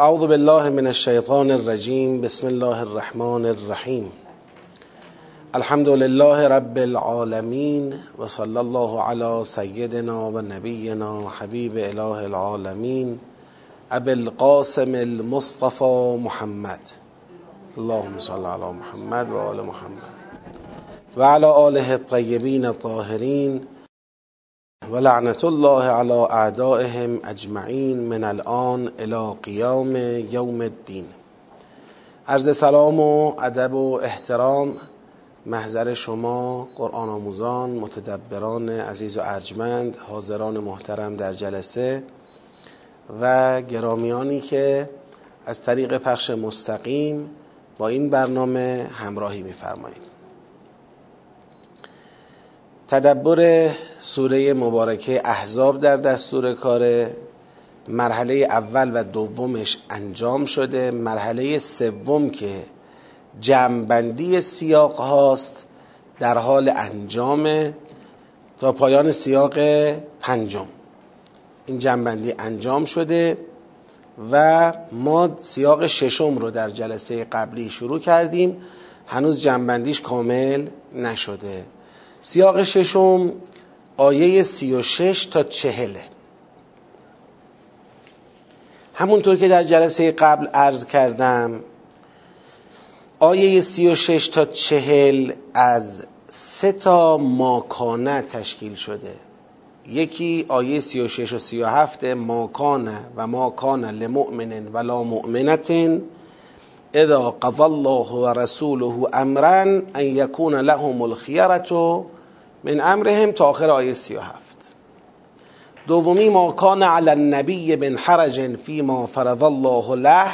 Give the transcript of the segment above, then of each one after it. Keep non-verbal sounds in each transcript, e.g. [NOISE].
اعوذ بالله من الشیطان الرجیم بسم الله الرحمن الرحیم الحمد لله رب العالمین و صلی الله علی سیدنا و نبینا حبیب اله العالمین ابی القاسم المصطفى محمد. اللهم صل علی محمد و آل محمد. و علی آله الطیبین الطاهرین و لعنت الله علی اعدائهم اجمعین من الان الى قیام یوم الدین. عرض سلام و ادب و احترام محضر شما قرآن آموزان متدبران عزیز و ارجمند حاضران محترم در جلسه و گرامیانی که از طریق پخش مستقیم با این برنامه همراهی میفرمایید. تدبر سوره مبارکه احزاب در دستور کار مرحله اول و دومش انجام شده. مرحله سوم که جمعبندی سیاق هاست در حال انجام تا پایان سیاق پنجم. این جمعبندی انجام شده و ما سیاق ششم رو در جلسه قبلی شروع کردیم. هنوز جمعبندیش کامل نشده. سیاق ششم آیه سی و شش تا چهله همونطور که در جلسه قبل عرض کردم آیه سی و شش تا چهل از سه تا ماکانه تشکیل شده. یکی آیه سی و شش و سی و هفت ماکانه و ماکانه لمؤمن ولا مؤمنة اذا قضى الله و رسوله امرا ان یکون لهم الخیرة من امرهم تا آخر آیه سی و هفت. دومی ما کان علی النبی بن حرج فيما فرض الله له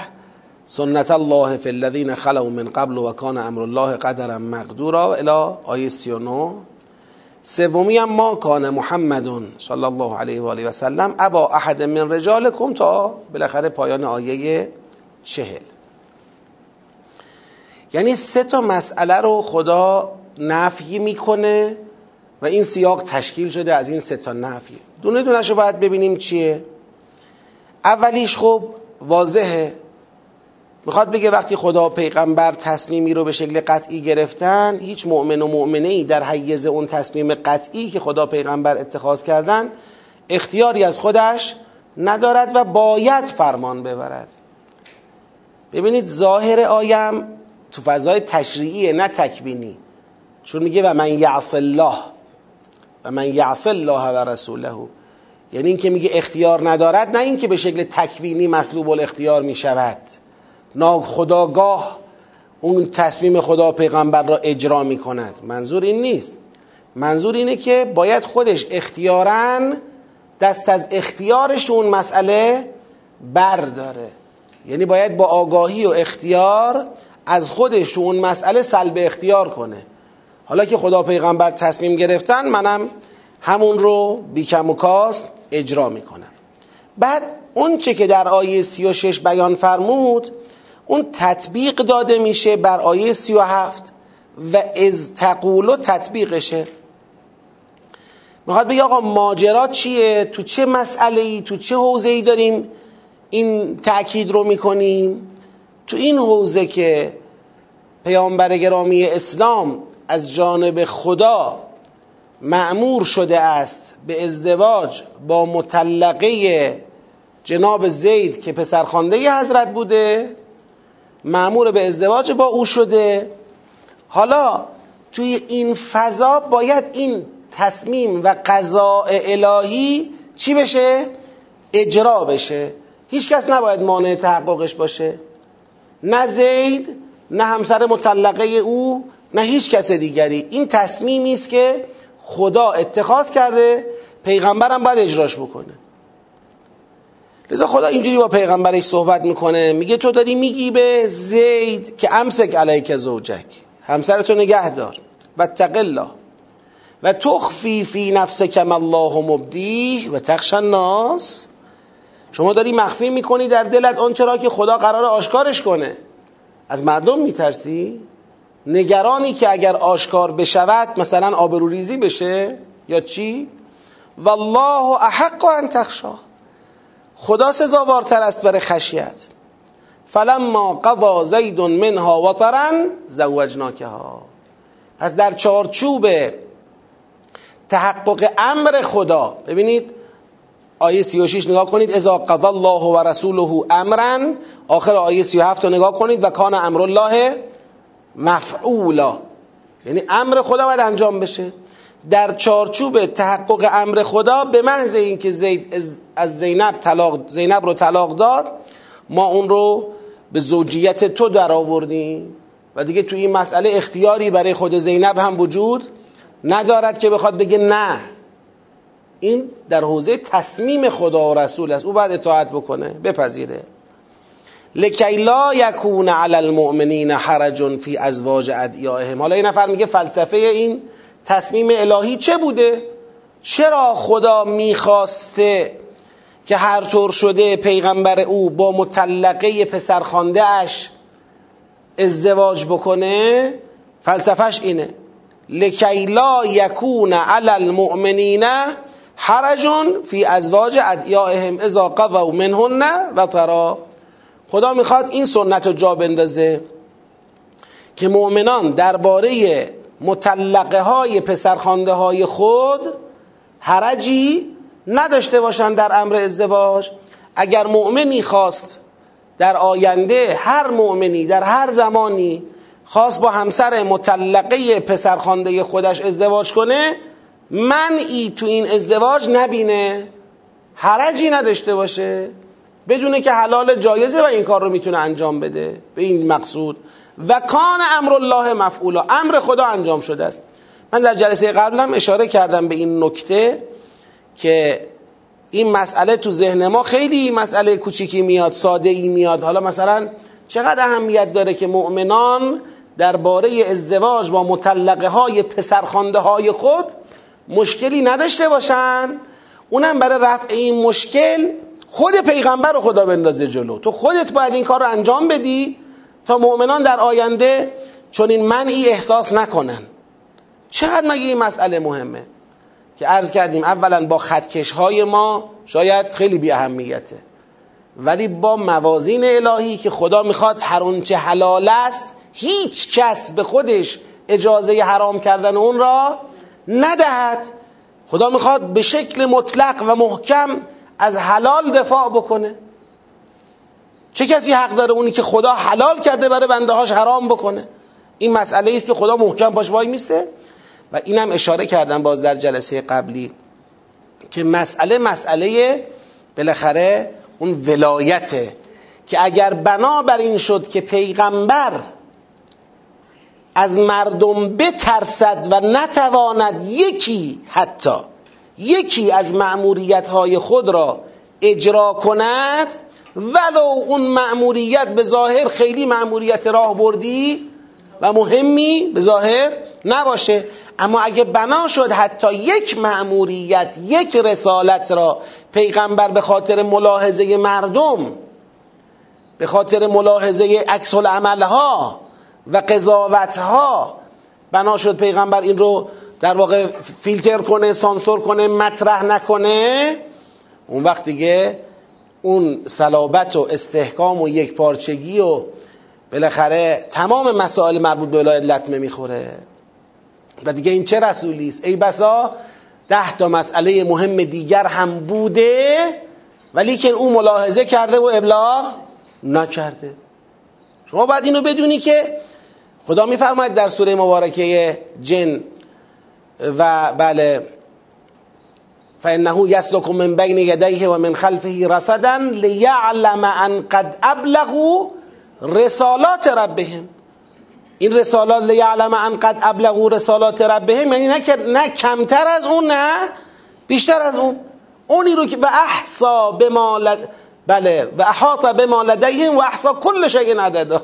سنت الله فی الذین خلوا من قبل و کان امر الله قدرا مقدورا الى آیه 39 سومی هم ما کان محمد صلی الله علیه و آله و سلم ابا احد من رجالکم تا بالاخره پایان آیه چهل یعنی سه تا مسئله رو خدا نفی می‌کنه و این سیاق تشکیل شده از این سه تا نفی. دونه دونش رو باید ببینیم چیه. اولیش خب واضحه. می‌خواد بگه وقتی خدا پیغمبر تصمیمی رو به شکل قطعی گرفتن هیچ مؤمن و مؤمنه ای در حیز اون تصمیم قطعی که خدا پیغمبر اتخاذ کردن اختیاری از خودش ندارد و باید فرمان ببرد. ببینید ظاهر آیم تو فضای تشریعیه نه تکوینی. چون میگه و من یعص الله. و من یعص الله و رسوله. یعنی اینکه میگه اختیار ندارد نه اینکه به شکل تکوینی مسلوب الاختیار می‌شود. خداگاه اون تصمیم خدا پیغمبر را اجرا می کند منظور این نیست. منظور اینه که باید خودش اختیارا دست از اختیارش اون مسئله برداره. یعنی باید با آگاهی و اختیار از خودش تو اون مسئله سلب اختیار کنه. حالا که خدا پیغمبر تصمیم گرفتن منم همون رو بیکم و کاست اجرا می‌کنم. بعد اون چه که در آیه 36 بیان فرمود اون تطبیق داده میشه بر آیه 37 و از تقولو تطبیقشه. می‌خواد بگه آقا ماجرا چیه؟ تو چه مسئله ای تو چه حوزه ای داریم این تأکید رو می‌کنیم؟ تو این حوزه که پیامبر گرامی اسلام از جانب خدا معمور شده است به ازدواج با مطلقه جناب زید که پسرخوانده حضرت بوده معمور به ازدواج با او شده. حالا توی این فضا باید این تصمیم و قضاء الهی چی بشه؟ اجرا بشه. هیچ کس نباید مانع تحققش باشه. نه زید نه همسر مطلقه او نه هیچ کس دیگری. این تصمیمی است که خدا اتخاذ کرده پیغمبرم باید اجراش بکنه. لذا خدا اینجوری با پیغمبرش صحبت می‌کنه میگه تو داری میگی به زید که امسک علیک زوجک. همسرتو نگه دار. و الله. و تخفی فی نفسک ما الله مبدیه و تخش الناس. شما داری مخفی می‌کنی در دلت آنچه را که خدا قرار آشکارش کنه. از مردم میترسی؟ نگرانی که اگر آشکار بشود مثلا آبروریزی بشه یا چی؟ والله احق ان تخشاه خدا سزاوارتر است برای خشیت. فلما قضا زید منها وطرا زوجناکها. پس در چارچوب تحقق امر خدا ببینید آیه 36 نگاه کنید اذا قضا الله و رسوله امرا. آخر آیه 37 رو نگاه کنید و کان امر الله مفعولا. یعنی امر خدا باید انجام بشه. در چارچوب تحقق امر خدا به محض اینکه زید از زینب طلاق زینب رو طلاق داد ما اون رو به زوجیت تو در آوردیم. و دیگه تو این مسئله اختیاری برای خود زینب هم وجود ندارد که بخواد بگه نه. این در حوزه تصمیم خدا و رسول است. او باید اطاعت بکنه بپذیره. لکی لا یکون علی المؤمنین حرج فی ازواج ادعیائهم حالا این نفر میگه فلسفه این تصمیم الهی چه بوده؟ چرا خدا می‌خواسته که هر طور شده پیغمبر او با مطلقه پسرخانده اش ازدواج بکنه؟ فلسفهش اینه. لکی لا یکون علی المؤمنین حرج فی ازواج ادعیائهم اذا قضوا منهن و ترا. خدا می‌خواد این سنت رو جا بندازه که مؤمنان درباره مطلقه های پسرخانده های خود حرجی نداشته باشند در امر ازدواج. اگر مؤمنی خواست در آینده هر مؤمنی در هر زمانی خواست با همسر مطلقه پسرخانده خودش ازدواج کنه منعی تو این ازدواج نبینه حرجی نداشته باشه بدونه که حلال جایزه و این کار رو می‌تونه انجام بده به این مقصود. و کان امر الله مفعولا امر خدا انجام شده است. من در جلسه قبلم اشاره کردم به این نکته که این مسئله تو ذهن ما خیلی مسئله کوچیکی میاد ساده ای میاد. حالا مثلا چقدر اهمیت داره که مؤمنان درباره ازدواج با مطلقه های پسرخانده های خود مشکلی نداشته باشن. اونم برای رفع این مشکل خود پیغمبر رو خدا بندازه جلو. تو خودت باید این کار رو انجام بدی تا مؤمنان در آینده چون این منعی احساس نکنن. چقدر مگه این مسئله مهمه؟ که عرض کردیم اولا با خطکش های ما شاید خیلی بی اهمیته ولی با موازین الهی که خدا می‌خواد هر اونچه حلال است هیچ کس به خودش اجازه حرام کردن اون را ندهد. خدا می‌خواد به شکل مطلق و محکم از حلال دفاع بکنه. چه کسی حق داره اونی که خدا حلال کرده برای بنده هاش حرام بکنه؟ این مسئله است که خدا محکم باش وای میسته. و اینم اشاره کردم باز در جلسه قبلی که مسئله مسئله بالاخره اون ولایته که اگر بنا بر این شد که پیغمبر از مردم بترسد و نتواند یکی حتی یکی از معموریت های خود را اجرا کند. ولو اون معموریت به ظاهر خیلی معموریت راه بردی و مهمی به ظاهر نباشه اما اگه بنا شد حتی یک معموریت یک رسالت را پیغمبر به خاطر ملاحظه مردم به خاطر ملاحظه عکس ها و قضاوت ها بنا شد پیغمبر این رو در واقع فیلتر کنه سانسور کنه مطرح نکنه. اون وقت دیگه اون صلابت و استحکام و یک پارچگی و بالاخره تمام مسائل مربوط به ولایت لطمه می‌خوره. و دیگه این چه رسولی است؟ ای بسا ده تا مسئله مهم دیگر هم بوده ولی که او ملاحظه کرده و ابلاغ نکرده. شما باید اینو بدونی که خدا میفرماید در سوره مبارکه جن و بله فانه یسلک من بین یدیه و من خلفه رصدا لیعلم ان قد ابلغوا رسالات ربهم. این رسالات لیعلم ان قد ابلغوا رسالات ربهم یعنی نه نه کمتر از اون نه بیشتر از اون. اونی رو که به احسا به لد... بله و احاط به لدیهم و احسا کل شیء عددا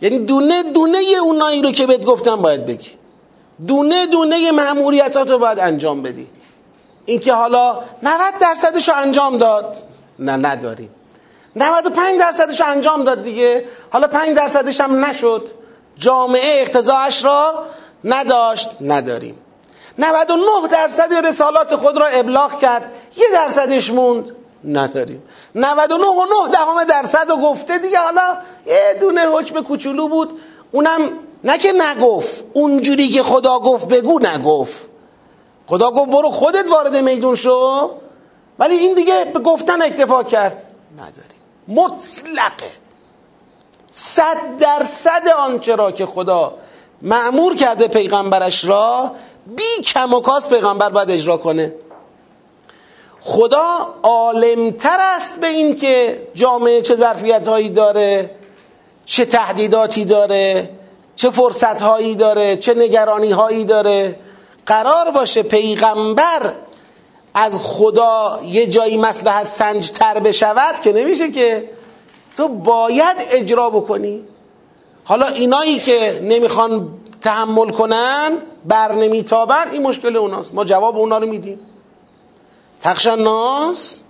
یعنی دونه دونه اونایی رو که بهت گفتم باید بگی. دونه دونه معمولیتات رو باید انجام بدی. اینکه حالا 90 درصدش رو انجام داد. نه نداریم. 95 درصدش رو انجام داد دیگه. حالا 5 درصدش هم نشد. جامعه اقتضاعش را نداشت نداریم. 99 درصد رسالات خود را ابلاغ کرد. یه درصدش موند نداریم. 99 و 9 دهم درصد و گفته دیگه. حالا یه دونه حکم کوچولو بود. اونم نه که نگفت اونجوری که خدا گفت بگو نگفت. خدا گفت برو خودت وارد میدون شو. ولی این دیگه به گفتن اکتفا کرد. نداریم. مطلقه. صد درصد آنچه را که خدا معمور کرده پیغمبرش را بی کم و کاس پیغمبر باید اجرا کنه. خدا عالمتر است به این که جامعه چه ظرفیت هایی داره. چه تهدیداتی داره چه فرصت هایی داره چه نگرانی هایی داره. قرار باشه پیغمبر از خدا یه جایی مسلحت سنج تر بشود که نمیشه که تو باید اجرا بکنی. حالا اینایی که نمی‌خوان تحمل کنن بر نمیتابن این مشکل اوناست. ما جواب اونا رو میدیم. تخشا ناس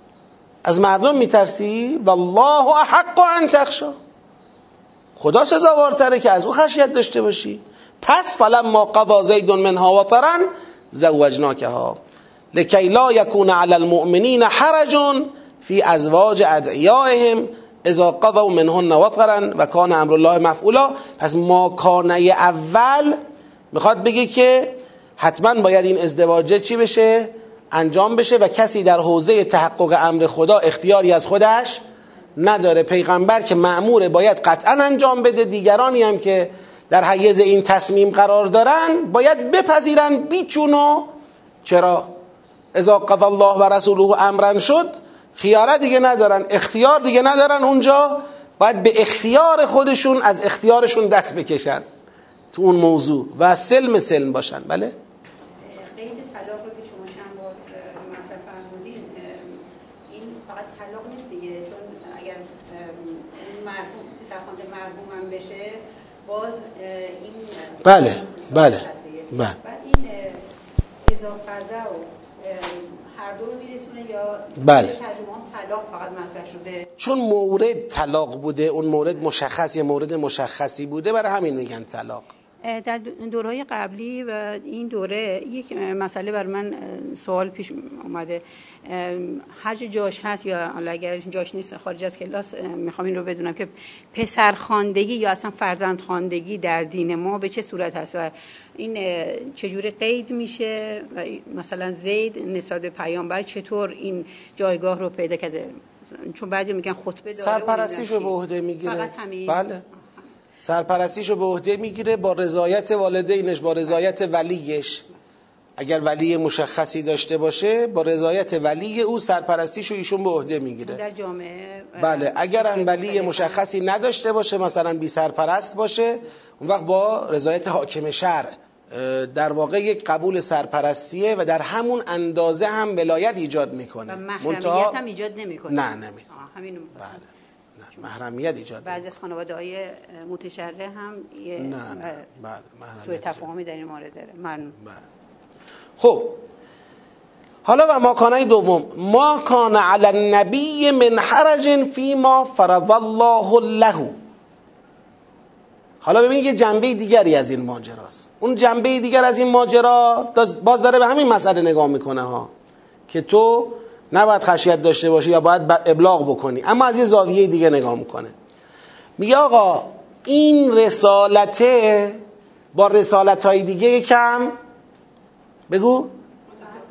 از مردم میترسی؟ والله احق ان تخشا خدا سزاوارتره که از او خشیت داشته باشی. پس فلما قضا زید منها وطرا زوجناکها. لکی لا یکون علی المؤمنین حرج فی ازواج ادعیائهم اذا قضوا منهن وطرا و کان امر الله مفعولا. پس ما کانه اول می‌خواد بگه که حتما باید این ازدواجه چی بشه؟ انجام بشه و کسی در حوزه تحقق امر خدا اختیاری از خودش نداره پیغمبر که معموره باید قطعا انجام بده. دیگرانی هم که در حیز این تصمیم قرار دارن باید بپذیرن بیچونو. چرا؟ اذا قضا الله و رسوله امرن شد خیاره دیگه ندارن اختیار دیگه ندارن اونجا. باید به اختیار خودشون از اختیارشون دست بکشن تو اون موضوع و سلم سلم باشن. بله؟ باز این بله بله بله. این اضافه و هر دو میرسونه یا بله. ترجمه طلاق فقط مطرح شده؟ چون مورد طلاق بوده اون مورد مشخص یه مورد مشخصی بوده برای همین میگن طلاق. در دورهای قبلی و این دوره یک مسئله بر من سوال پیش اومده. هر جاش هست یا اگر جاش نیست خارج از کلاس می‌خوام این رو بدونم که پسر خاندگی یا اصلا فرزند خاندگی در دین ما به چه صورت هست و این چجوری قید میشه و مثلا زید نسبت به پیامبر چطور این جایگاه رو پیدا کرده؟ چون بعضی میگن خطبه داره سرپرستیشو به عهده می‌گیره. بله. سرپرستیشو به عهده می‌گیره با رضایت والدینش با رضایت ولیش. اگر ولی مشخصی داشته باشه با رضایت ولی او سرپرستیشو ایشون به عهده می‌گیره. در جامعه بله اگر هم ولی مشخصی نداشته باشه مثلا بی سرپرست باشه اون وقت با رضایت حاکم شهر در واقع یک قبول سرپرستیه و در همون اندازه هم ولایت ایجاد می‌کنه. و محرمیت هم ایجاد نمی‌کنه. نه نمی‌کنه. همین بله. محرمیت ایجاد بعضی از خانواده های متشرع هم یه نه نه. بله سوء تفاهمی در این مورد داره. من بله. خب. حالا و ماکانه دوم. ما کان علی النبی من حرج فیما فرض الله له. حالا ببینید یه جنبه دیگری از این ماجراست. اون جنبه دیگر از این ماجرا باز داره به همین مسئله نگاه می‌کنه ها. که تو نباید خشیت داشته باشی یا باید ابلاغ بکنی. اما از یه زاویه دیگه نگاه می‌کنه. میگه آقا این رسالته با رسالت های دیگه کم بگو.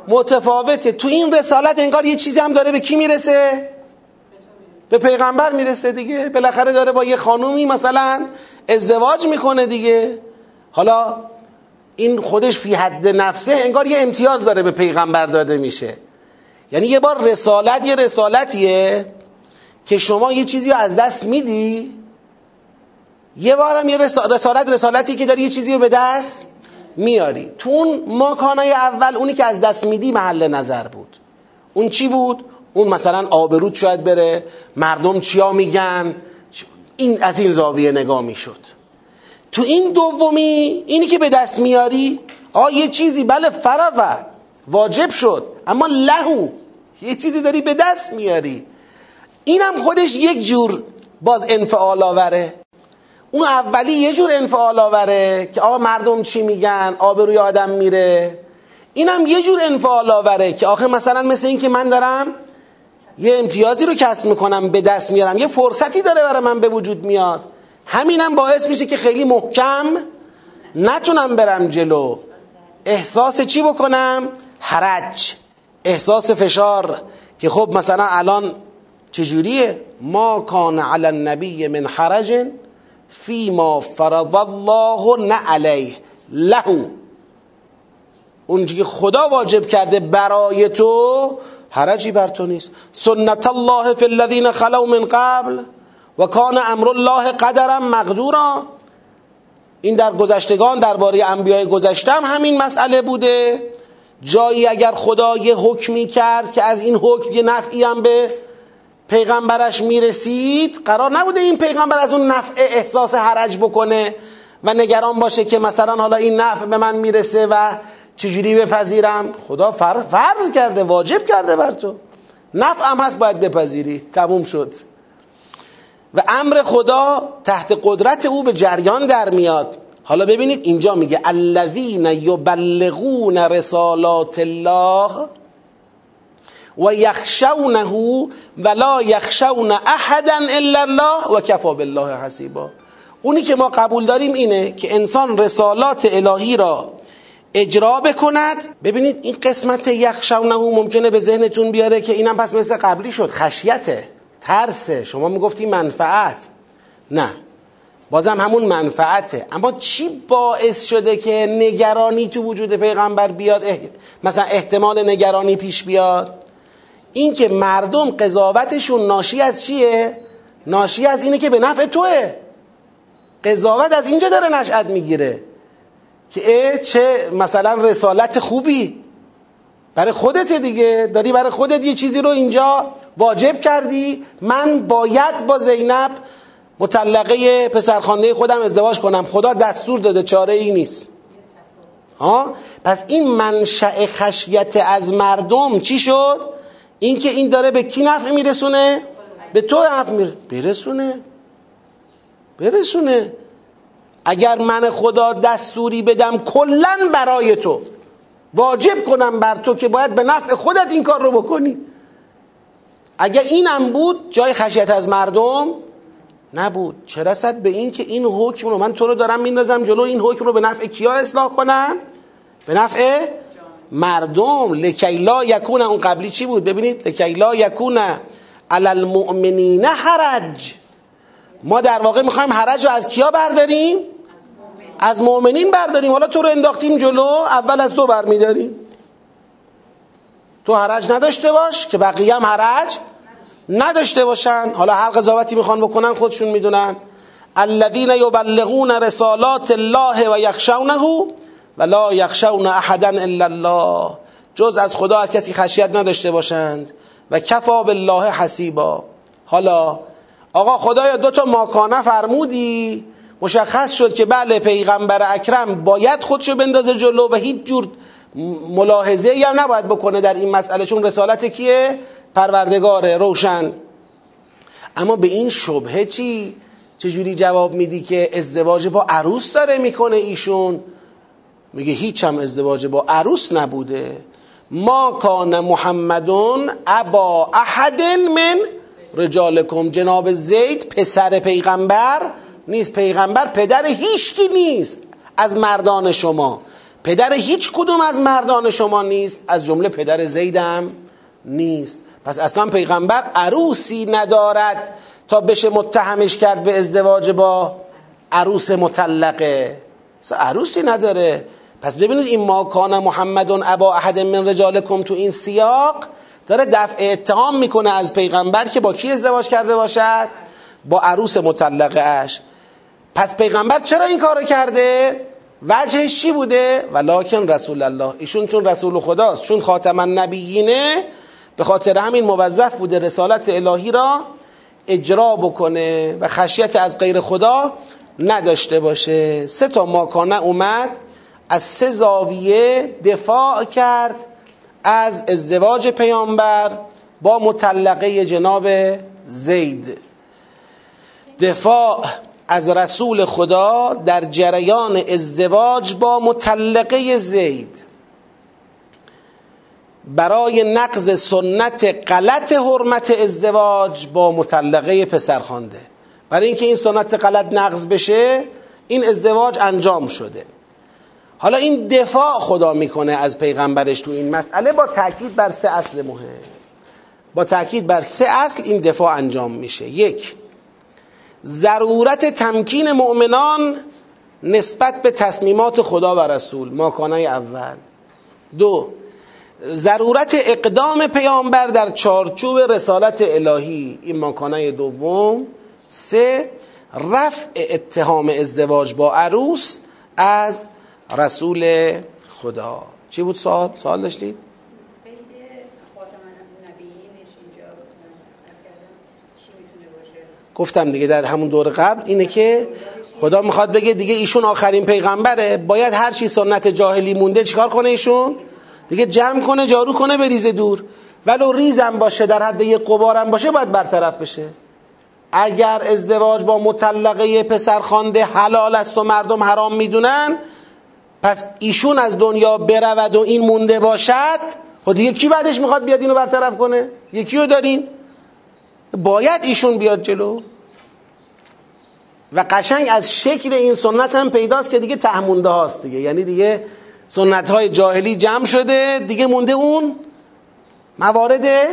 متفاوته. تو این رسالت انگار یه چیزی هم داره به کی می‌رسه؟ به پیغمبر می‌رسه دیگه. بالاخره داره با یه خانومی مثلا ازدواج می‌کنه دیگه. حالا این خودش فی حد نفسه انگار یه امتیاز داره به پیغمبر داده میشه. یعنی یه بار رسالت یه رسالتیه که شما یه چیزی رو از دست میدی. یه بارم یه رسالت رسالتی که داری یه چیزی رو به دست میاری. تو اون ماکانای اول اونی که از دست میدی محل نظر بود. اون چی بود؟ اون مثلا آبرود شاید بره مردم چیا میگن؟ این از این زاویه نگاه می‌شد. تو این دومی اینی که به دست میاری آ یه چیزی بله فرقه واجب شد. اما لهو یه چیزی داری به دست میاری. اینم خودش یک جور باز انفعال آوره. اون اولی یه جور انفعال آوره که آقا مردم چی میگن؟ آبروی آدم میره. اینم یه جور انفعال آوره که آخه مثلا مثل این که من دارم یه امتیازی رو کسب می‌کنم به دست میارم. یه فرصتی داره برای من به وجود میاد. همینم باعث میشه که خیلی محکم نتونم برم جلو. احساس چی بکنم؟ حرج. احساس فشار که خب مثلا الان چجوریه؟ ما کان علی النبی من حرج فیما فرض الله نه علیه له. اونجا که خدا واجب کرده برای تو حرجی بر تو نیست. سنت الله فی الذین خلو من قبل و کان امر الله قدرا مقدورا. این در گذشتگان درباره انبیای گذشتم همین مسئله بوده. جایی اگر خدا یه حکمی کرد که از این حکم یه نفعی هم به پیغمبرش می‌رسید قرار نبوده این پیغمبر از اون نفع احساس حرج بکنه و نگران باشه که مثلا حالا این نفع به من می‌رسه و چجوری بپذیرم. خدا فرض کرده واجب کرده بر تو. نفع هم هست باید بپذیری. تموم شد. و امر خدا تحت قدرت او به جریان در میاد. حالا ببینید اینجا میگه الذین یبلغون رسالات الله و یخشونه ولا یخشون احدا الا الله و کفا بالله حسیبا. اونی که ما قبول داریم اینه که انسان رسالات الهی را اجرا بکند. ببینید این قسمت یخشونه ممکنه به ذهنتون بیاره که اینم پس مثل قبلی شد. خشیته ترسه. شما می‌گفتی منفعت. نه. بازم همون منفعته. اما چی باعث شده که نگرانی تو وجود پیغمبر بیاد؟ مثلا احتمال نگرانی پیش بیاد؟ اینکه مردم قضاوتشون ناشی از چیه؟ ناشی از اینه که به نفع توه. قضاوت از اینجا داره نشأت می‌گیره. که اه چه مثلا رسالت خوبی. برای خودت دیگه. داری برای خودت یه چیزی رو اینجا واجب کردی. من باید با زینب مطلقه پسرخانده خودم ازدواج کنم. خدا دستور داده چاره ای نیست. ها؟ پس این منشأ خشیت از مردم چی شد؟ اینکه این داره به کی نفع میرسونه؟ به تو نفع میرسونه برسونه. برسونه. اگر من خدا دستوری بدم کلا برای تو. واجب کنم بر تو که باید به نفع خودت این کار رو بکنی. اگر اینم بود جای خشیت از مردم نبود. چه رسد به این که این حکم رو من تو رو دارم میندازم جلو؟ این حکم رو به نفع کیا اصلاح کنم؟ به نفع مردم. لکی لا یکون اون قبلی چی بود؟ ببینید. لکی لا یکون علی المؤمنین حرج. ما در واقع می‌خوایم حرج رو از کیا برداریم؟ از مؤمنین برداریم. حالا تو رو انداختیم جلو اول از تو برمیداریم. تو حرج نداشته باش که بقیه هم حرج نداشته باشن. حالا هر قضاوتی می‌خوان بکنن خودشون می‌دونن. الذين یبلغون رسالات الله و یخشونه و لا یخشون احدا الا الله. جز از خدا از کسی خشیت نداشته باشند. و کفا بالله حسیبا. حالا آقا خدایا دو تا ماکانه فرمودی. مشخص شد که بله پیغمبر اکرم باید خودشو بندازه جلو و هیچ جور ملاحظه یا نباید بکنه در این مسئله چون رسالت کیه؟ پروردگاره روشن. اما به این شبهه چی؟ چجوری جواب میدی که ازدواج با عروس داره می‌کنه ایشون؟ میگه هیچ هم ازدواج با عروس نبوده. ما کان محمدون ابا احد من رجالکم. جناب زید پسر پیغمبر نیست. پیغمبر پدر هیچکی نیست از مردان شما. پدر هیچ کدوم از مردان شما نیست. از جمله پدر زیدم نیست. پس اصلا پیغمبر عروسی ندارد تا بشه متهمش کرد به ازدواج با عروس مطلقه. عروسی نداره. پس ببینید این ما کان محمدون ابا احد من رجالکم تو این سیاق داره دفع اتهام می‌کنه از پیغمبر که با کی ازدواج کرده باشد؟ با عروس مطلقه اش پس پیغمبر چرا این کارو کرده؟ وجهش چی بوده؟ ولکن رسول الله. ایشون چون رسول خداست چون خاتم النبیینه به خاطر همین موظف بوده رسالت الهی را اجرا بکنه و خشیت از غیر خدا نداشته باشه. سه تا ماکانه اومد از سه زاویه دفاع کرد از ازدواج پیامبر با مطلقه جناب زید. دفاع از رسول خدا در جریان ازدواج با مطلقه زید. برای نقض سنت غلط حرمت ازدواج با مطلقه پسرخوانده برای اینکه این سنت غلط نقض بشه این ازدواج انجام شده. حالا این دفاع خدا می‌کنه از پیغمبرش تو این مسئله با تاکید بر سه اصل مهم. با تاکید بر سه اصل این دفاع انجام میشه. یک ضرورت تمکین مؤمنان نسبت به تصمیمات خدا و رسول. ماکانه اول. دو ضرورت اقدام پیامبر در چارچوب رسالت الهی. این ماکانه دوم. سه رفع اتهام ازدواج با عروس از رسول خدا. چی بود سوال؟ سوال داشتید؟ گفتم دیگه در همون دور قبل اینه که خدا می‌خواد بگه دیگه ایشون آخرین پیغمبره. باید هر چی سنت جاهلی مونده چیکار کنه ایشون؟ دیگه جمع کنه جارو کنه بریزه دور. ولو ریزم باشه در حد یه قبارم باشه باید برطرف بشه. اگر ازدواج با مطلقه پسرخوانده حلال است و مردم حرام می‌دونن پس ایشون از دنیا برود و این مونده باشد خب دیگه کی بعدش می‌خواد بیاد اینو برطرف کنه؟ یکی رو داریم باید ایشون بیاد جلو. و قشنگ از شکل این سنت هم پیداست که دیگه تهمونده هاست دیگه. یعنی دیگه سنت های جاهلی جمع شده دیگه مونده اون موارد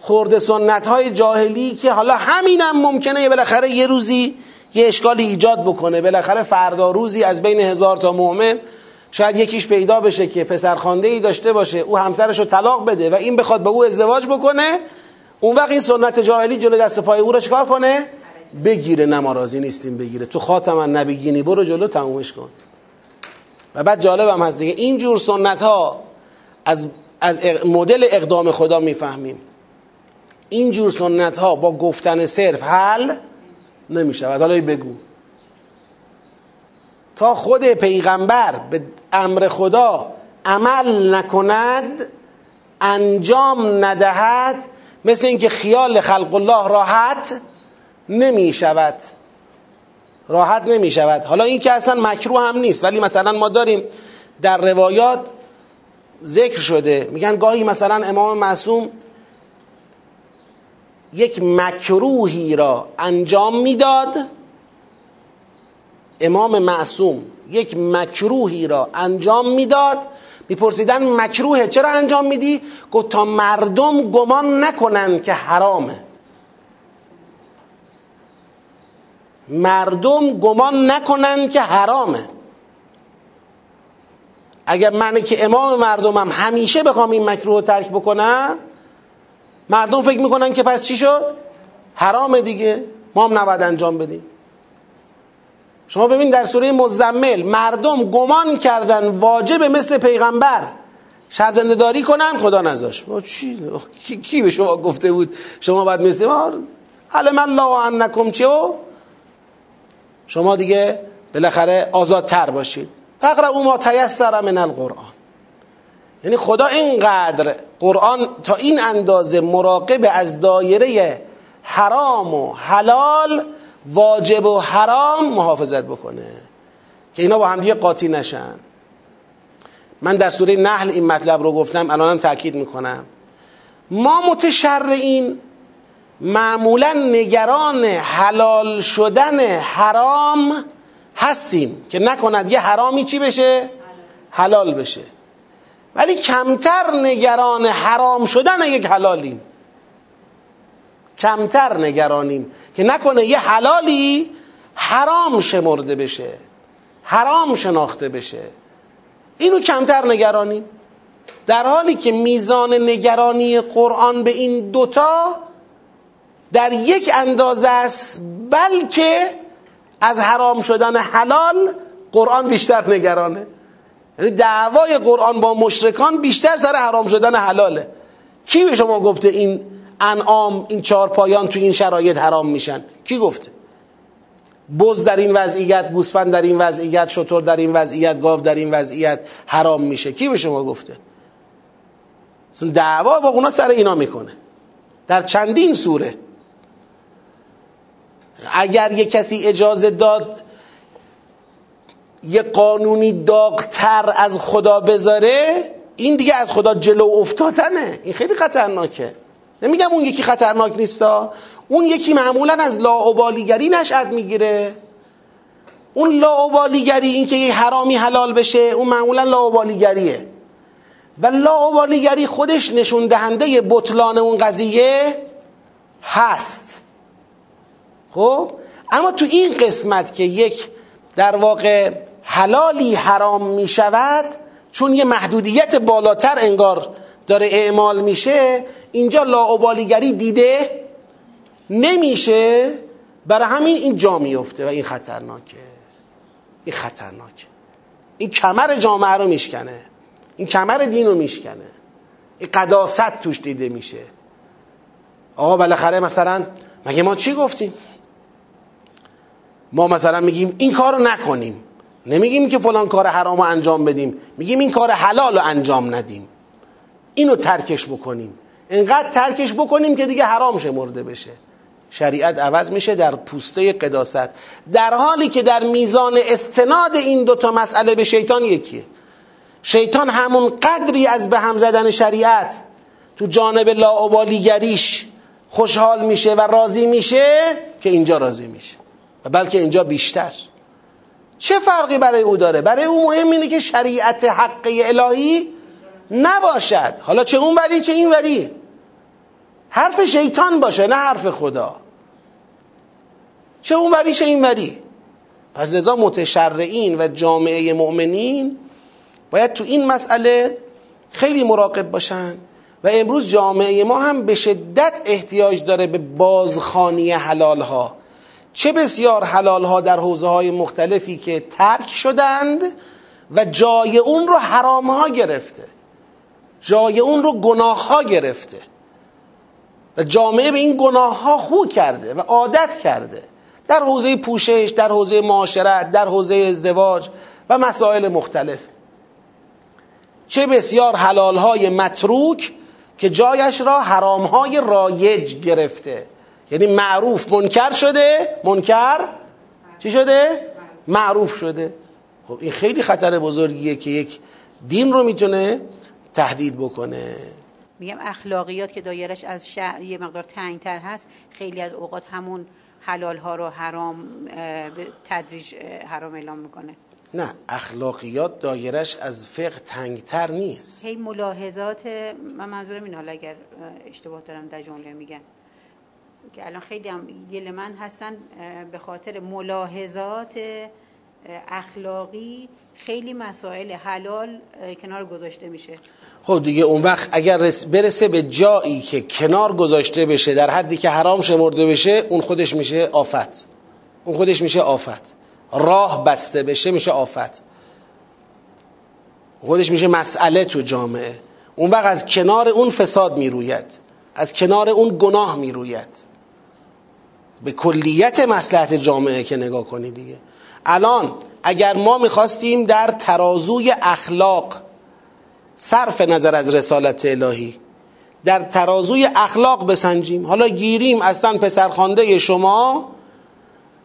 خورده سنت های جاهلی که حالا همینم ممکنه یه بالاخره یه روزی یه اشکالی ایجاد بکنه. بالاخره فردا روزی از بین هزار تا مؤمن شاید یکیش پیدا بشه که پسرخوانده ای داشته باشه او همسرش رو طلاق بده و این بخواد به او ازدواج بکنه اون وقت این سنت جاهلی جلو دست پای او رو چکار کنه؟ بگیره نمارازی نیستیم بگیره. تو خاتم نبیگینی برو جلو تمومش کن. و بعد جالبم هست دیگه. اینجور سنت ها از, از مدل اقدام خدا می‌فهمیم. اینجور سنت ها با گفتن صرف حل نمی شود حالا بگو. تا خود پیغمبر به امر خدا عمل نکند انجام ندهد مثل اینکه خیال خلق الله راحت نمی شود راحت نمی شود حالا این که اصلا مکروه هم نیست ولی مثلا ما داریم در روایات ذکر شده. میگن گاهی مثلا امام معصوم یک مکروهی را انجام می‌داد. امام معصوم یک مکروهی را انجام می‌داد. میپرسیدن مکروهه چرا انجام میدی؟ گفت تا مردم گمان نکنن که حرامه. مردم گمان نکنن که حرامه. اگر من که امام مردمم همیشه بخوام این مکروه رو ترک بکنم مردم فکر می‌کنن که پس چی شد؟ حرامه دیگه. ما هم نباید انجام بدیم. شما ببین در سوره مزمل مردم گمان کردن واجب مثل پیغمبر. شرزنده داری کنن خدا نذاش چی؟ کی به شما گفته بود شما باید مثل ما؟ علم الله انکم چه؟ شما دیگه بالاخره آزادتر باشید. فقر او ما تیسر من القرآن. یعنی خدا اینقدر قرآن تا این اندازه مراقب از دایره حرام و حلال واجب و حرام محافظت بکنه. که اینا با هم دیگه قاطی نشن. من در سوره نحل این مطلب رو گفتم الانم تاکید می‌کنم. ما متشرعین معمولا نگران حلال شدن حرام هستیم که نکند یه حرامی چی بشه؟ حلال بشه. ولی کمتر نگران حرام شدن یک حلالیم. کمتر نگرانیم که نکنه یه حلالی حرام شمرده بشه حرام شناخته بشه. اینو کمتر نگرانیم. در حالی که میزان نگرانی قرآن به این دوتا در یک اندازه است بلکه از حرام شدن حلال قرآن بیشتر نگرانه. یعنی دعوای قرآن با مشرکان بیشتر سر حرام شدن حلاله. کی به شما گفته این انعام این چهار پایان تو این شرایط حرام میشن؟ کی گفته؟ بز در این وضعیت گوسفند در این وضعیت شطور در این وضعیت گاو در این وضعیت حرام میشه. کی به شما گفته؟ دعوا با اونا سر اینا می‌کنه. در چندین سوره اگر یه کسی اجازه داد یه قانونی داغتر از خدا بذاره این دیگه از خدا جلو افتادنه. این خیلی خطرناکه. نمیگم اون یکی خطرناک نیستا. اون یکی معمولا از لاعبالیگری نشأت می‌گیره. اون لاعبالیگری این که یه حرامی حلال بشه اون معمولا لاعبالیگریه و لاعبالیگری خودش نشون دهنده بطلان اون قضیه هست. خب اما تو این قسمت که یک در واقع حلالی حرام می شود چون یه محدودیت بالاتر انگار داره اعمال میشه اینجا لاعبالیگری دیده نمیشه. برای همین این جا میفته و این خطرناکه. این خطرناکه. این کمر جامعه رو میشکنه. این کمر دین رو میشکنه. این قداست توش دیده میشه. آقا بالاخره مثلا مگه ما چی گفتیم؟ ما مثلا میگیم این کار رو نکنیم. نمیگیم که فلان کار حرام رو انجام بدیم. میگیم این کار حلال رو انجام ندیم. اینو ترکش بکنیم. انقدر ترکش بکنیم که دیگه حرام شمرده بشه. شریعت عوض میشه در پوسته قداست. در حالی که در میزان استناد این دوتا مسئله به شیطان یکیه. شیطان همون قدری از به هم زدن شریعت تو جانب لاعبالیگریش خوشحال میشه و راضی میشه که اینجا راضی میشه. و بلکه اینجا بیشتر. چه فرقی برای او داره؟ برای او مهم اینه که شریعت حق الهی نباشد. حالا چه اون وری چه این وری حرف شیطان باشه نه حرف خدا. چه اون وری چه این وری پس لذا متشرعین و جامعه مؤمنین باید تو این مسئله خیلی مراقب باشن و امروز جامعه ما هم به شدت احتیاج داره به بازخانی حلال ها چه بسیار حلال ها در حوزه های مختلفی که ترک شدند و جای اون رو حرام ها گرفته. جای اون رو گناه ها گرفته. و جامعه به این گناه ها خو کرده و عادت کرده. در حوزه پوشش در حوزه معاشرت در حوزه ازدواج و مسائل مختلف. چه بسیار حلال های متروک که جایش را حرام های رایج گرفته. یعنی معروف منکر شده؟ منکر؟ چی شده؟ معروف شده. خب این خیلی خطر بزرگیه که یک دین رو می‌تونه تهدید بکنه. میگم اخلاقیات که دایرش از شهر یه مقدار تنگتر هست خیلی از اوقات همون حلال ها رو حرام به تدریج حرام اعلام می‌کنه. نه اخلاقیات دایرش از فقه تنگتر نیست. هی ملاحظات من منظورم این حالا اگر اشتباه دارم در جمله میگن که الان خیلی هم من هستن به خاطر ملاحظات اخلاقی خیلی مسائل حلال کنار گذاشته میشه. خب دیگه اون وقت اگر برسه به جایی که کنار گذاشته بشه در حدی که حرام شمرده بشه اون خودش میشه آفت. اون خودش میشه آفت. راه بسته بشه میشه آفت. خودش میشه مسئله تو جامعه. اون وقت از کنار اون فساد می‌روید. از کنار اون گناه می‌روید. به کلیت مسلحت جامعه که نگاه کنی دیگه. الان اگر ما می‌خواستیم در ترازوی اخلاق صرف نظر از رسالت الهی در ترازوی اخلاق بسنجیم. حالا گیریم اصلا پسرخوانده شما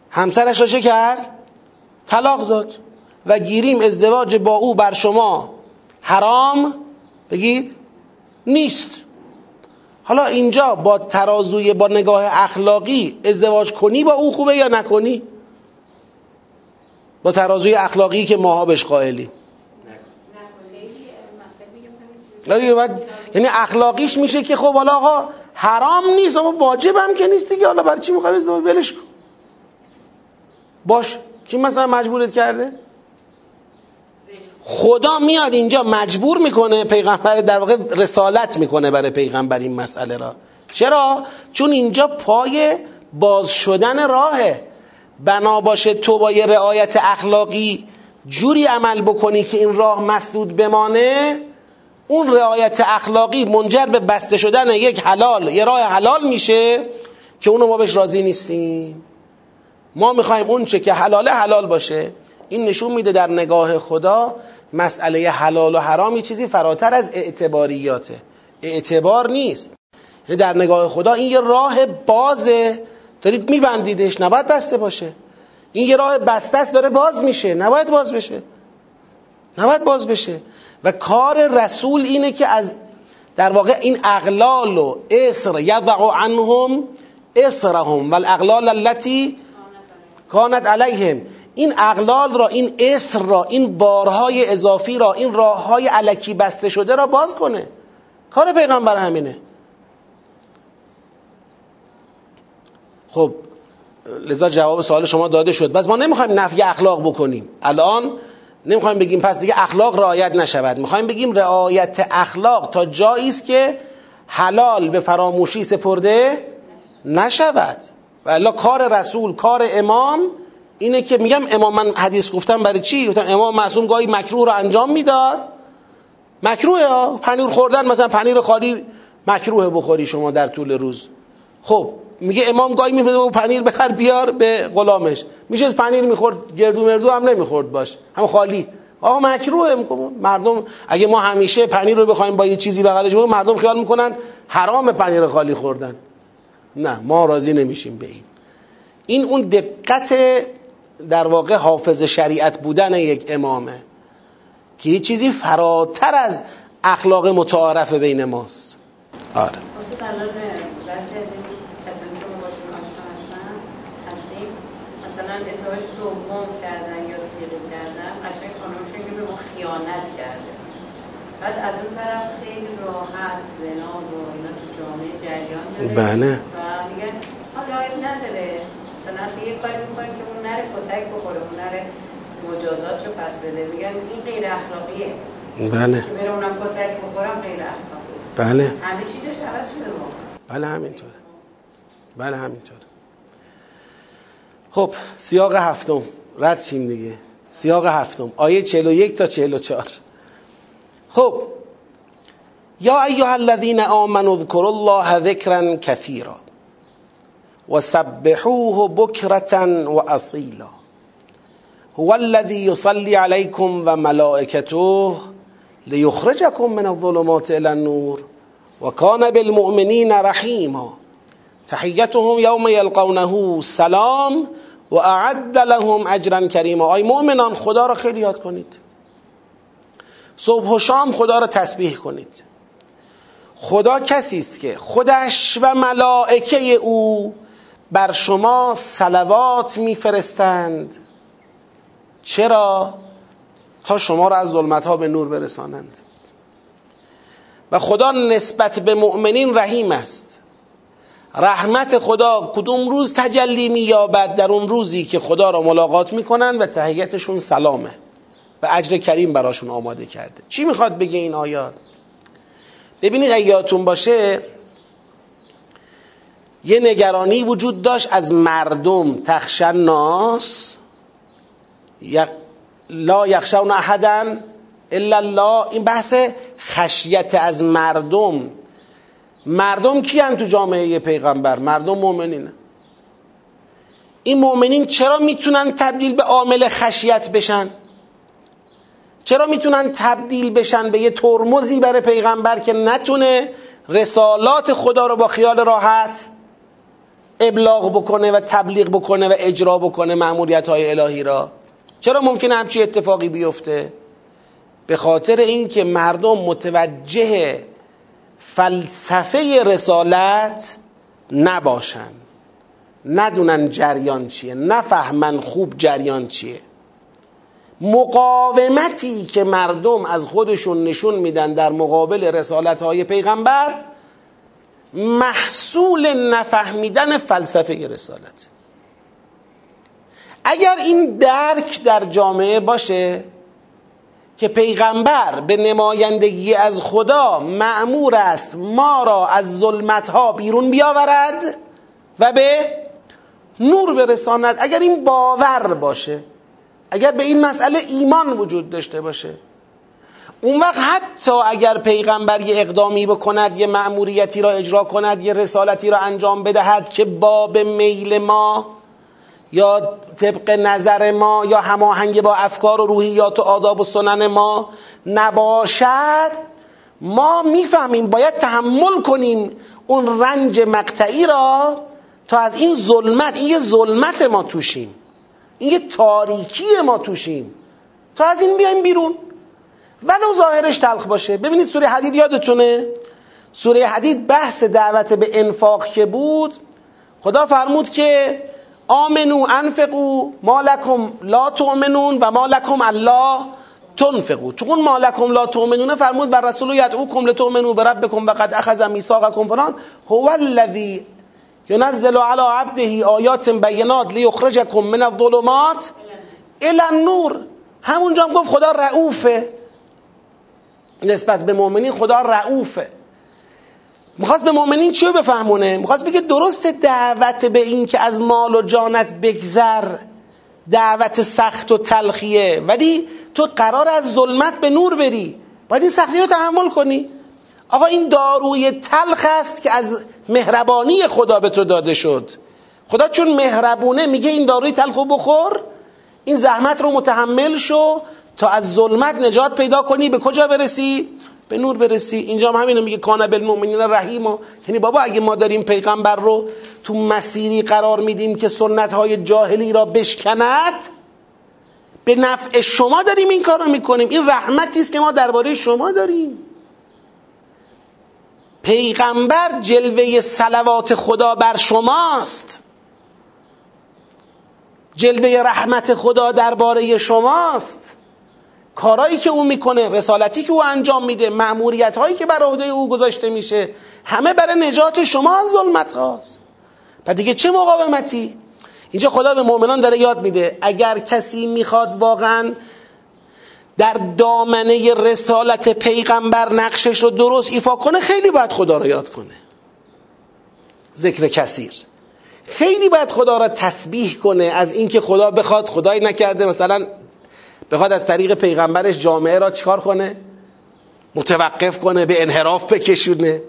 همسرش را چه کرد؟ طلاق داد و گیریم ازدواج با او بر شما. حرام؟ بگید. نیست. حالا اینجا با ترازوی با نگاه اخلاقی ازدواج کنی با او خوبه یا نکنی؟ با ترازوی اخلاقی که ماها بهش قائلیم. یعنی اخلاقیش میشه که خب حالا آقا حرام نیست اما واجب هم که نیست دیگه. حالا برای چی می‌خوای ازدواج؟ ولش کن. باش. کی مثلا مجبورت کرده؟ خدا میاد اینجا مجبور می‌کنه پیغمبر در واقع رسالت می‌کنه برای پیغمبر این مسئله را. چرا؟ چون اینجا پای باز شدن راهه. بنا باشه تو با یه رعایت اخلاقی جوری عمل بکنی که این راه مسدود بمانه اون رعایت اخلاقی منجر به بسته شدن یک حلال یه راه حلال میشه که اونو ما بهش راضی نیستیم. ما می‌خوایم اون چه که حلاله حلال باشه. این نشون میده در نگاه خدا مسئله حلال و حرام چیزی فراتر از اعتباریاته. اعتبار نیست. یعنی در نگاه خدا این یه راه بازه. دارید میبندیدش نباید بسته باشه. این یه راه بسته است داره باز میشه. نباید باز بشه. نباید باز بشه. و کار رسول اینه که از در واقع این اغلال و اسر یضع عنهم اسرهم. و الاغلال التي کانت علیهم. این اغلال را این اسر را این بارهای اضافی را این راه های علکی بسته شده را باز کنه. کار پیغمبر همینه. خب لذا جواب سوال شما داده شد. بس ما نمی‌خوایم نفی اخلاق بکنیم. الان نمی‌خوایم بگیم پس دیگه اخلاق رعایت نشود. می‌خوایم بگیم رعایت اخلاق تا جایی است که حلال به فراموشی سپرده نشود. و کار رسول کار امام اینه که میگم امام من حدیث گفتم برای چی؟ گفتم امام معصوم گاهی مکروه رو انجام می‌داد. مکروه ها. پنیر خوردن مثلا پنیر خالی مکروه بخوری شما در طول روز. خب میگه امام گاهی میفرسته پنیر بخر بیار به غلامش. میشه از پنیر می‌خورد گردو مردو هم نمی‌خورد باش. هم خالی. آقا مکروه مردم اگه ما همیشه پنیر رو بخوایم با یه چیزی بغلش مردم خیال می‌کنن حرام پنیر خالی خوردن. نه ما راضی نمیشیم به این. این اون دقت در واقع حافظ شریعت بودن یک امامه که یه چیزی فراتر از اخلاق متعارف بین ماست. آره. ازدواج دوم کردن یا سیغه کردن قشنگ خانمشون که به ما خیانت کرده. بعد از اون طرف خیلی راحت زنا و اینا تو جامعه جریان داره. بله. و میگن حالا نداره. مثلا اصلا یه کاری می‌کنن که اون نره کتک بخوره اون نره مجازاتشو پس بده. میگن این غیر اخلاقیه. بله. که بره اونم کتک بخورم غیر اخلاقیه. بله. همه چیزش عوض شده ما. بله همینطوره. بله همینطوره. خب سیاق هفتم. رد شیم دیگه. سیاق هفتم. آیه 41 تا 44 خب. یا ایها الذین آمنوا اذكروا الله ذکرا کثیرا. وسبحوه بكرة وأصيلا. هو الذي يصلي عليكم وملائكته ليخرجكم من الظلمات إلى النور. وكان بالمؤمنين رحيما. تحيتهم يوم يلقونه سلام و اعد لهم اجرا کریما آی مؤمنان خدا را خیلی یاد کنید. صبح و شام خدا را تسبیح کنید. خدا کسی است که خودش و ملائکه او بر شما صلوات میفرستند. چرا؟ تا شما را از ظلمت ها به نور برسانند. و خدا نسبت به مؤمنین رحیم است. رحمت خدا کدوم روز تجلی مییابد؟ در اون روزی که خدا را ملاقات می‌کنن و تحییتشون سلامه. و اجر کریم براشون آماده کرده. چی می‌خواد بگه این آیات؟ ببینید اگه یادتون باشه یه نگرانی وجود داشت از مردم. تخشن ناس لا یخشون احدا الا الله. این بحث خشیت از مردم. مردم کیان تو جامعه پیغمبر؟ مردم مؤمنینه این مؤمنین چرا می‌تونن تبدیل به عامل خشیت بشن؟ چرا می‌تونن تبدیل بشن به یه ترمزی برای پیغمبر که نتونه رسالات خدا رو با خیال راحت ابلاغ بکنه و تبلیغ بکنه و اجرا بکنه معمولیت های الهی را. چرا ممکنه همچی اتفاقی بیفته؟ به خاطر اینکه مردم متوجه فلسفه رسالت نباشن. ندونن جریان چیه نفهمن خوب جریان چیه. مقاومتی که مردم از خودشون نشون میدن در مقابل رسالت های پیغمبر محصول نفهمیدن فلسفه رسالت. اگر این درک در جامعه باشه که پیغمبر به نمایندگی از خدا معمور است ما را از ظلمت ها بیرون بیاورد و به نور برساند اگر این باور باشه اگر به این مسئله ایمان وجود داشته باشه اون وقت حتی اگر پیغمبر یه اقدامی بکند یه مأموریتی را اجرا کند یه رسالتی را انجام بدهد که باب میل ما یا طبق نظر ما یا هماهنگ با افکار و روحیات و آداب و سنن ما نباشد ما می‌فهمیم باید تحمل کنیم اون رنج مقطعی را تا از این ظلمت این یه ظلمت ما توشیم این یه تاریکی ما توشیم تا از این بیایم بیرون. ولو ظاهرش تلخ باشه. ببینید سوره حدید یادتونه؟ سوره حدید بحث دعوت به انفاق که بود خدا فرمود که آمنو انفقو ما لکم لا تؤمنون و ما لکم الله تنفقو. تو اون ما لکم لا تؤمنون فرمود بر رسول یدعوکم لتؤمنوا بربکم و قد اخذ میثاقکم فلان. هو الذی ینزل على عبده آیات بینات لیخرجکم من الظلمات الى النور. همونجا هم گفت خدا رعوفه. نسبت به مؤمنین خدا رعوفه. می‌خواست به مؤمنین چی رو بفهمونه؟ می‌خواست بگه درست دعوت به این که از مال و جانت بگذر. دعوت سخت و تلخیه. ولی تو قرار از ظلمت به نور بری. باید این سختی رو تحمل کنی. آقا این داروی تلخ است که از مهربانی خدا به تو داده شد. خدا چون مهربونه میگه این داروی تلخ رو بخور. این زحمت رو متحمل شو. تا از ظلمت نجات پیدا کنی به کجا برسی؟ به نور برسی. اینجا هم همینو میگه کان بالمؤمنین رحیم یعنی بابا اگه ما داریم پیغمبر رو تو مسیری قرار میدیم که سنت های جاهلی را بشکند به نفع شما داریم این کار می‌کنیم. این رحمتی است که ما درباره شما داریم. پیغمبر جلوه سلوات خدا بر شماست. جلوه رحمت خدا درباره شماست. کارایی که او می‌کنه رسالتی که او انجام میده معموریت هایی که بر عهده او گذاشته میشه همه برای نجات شما از ظلمت هاست و دیگه چه مقاومتی؟ اینجا خدا به مؤمنان داره یاد میده اگر کسی می‌خواد واقعا در دامنه رسالت پیغمبر نقشش رو درست ایفا کنه خیلی باید خدا رو یاد کنه. ذکر کثیر. خیلی باید خدا را تسبیح کنه از اینکه خدا بخواد خدایی نکرده مثلا بخواد از طریق پیغمبرش جامعه را چکار کنه؟ متوقف کنه به انحراف بکشونه.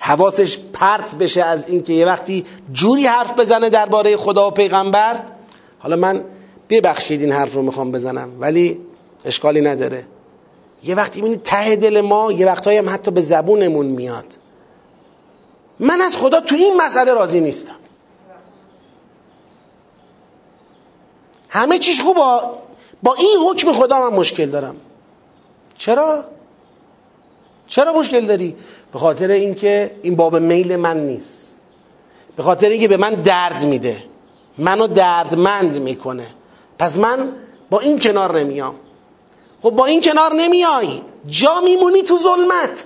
حواسش پرت بشه از اینکه یه وقتی جوری حرف بزنه درباره خدا و پیغمبر. حالا من ببخشید این حرف رو می‌خوام بزنم ولی اشکالی نداره. یه وقتی می‌بینید ته دل ما یه وقتایی هم حتی به زبونمون میاد. من از خدا تو این مسئله راضی نیستم. همه چیش خوب با این حکم خدا من مشکل دارم. چرا؟ چرا مشکل داری؟ به خاطر اینکه این باب میل من نیست. به خاطر اینکه به من درد میده. منو دردمند می‌کنه. پس من با این کنار نمیام. خب با این کنار نمیای. جا میمونی تو ظلمت.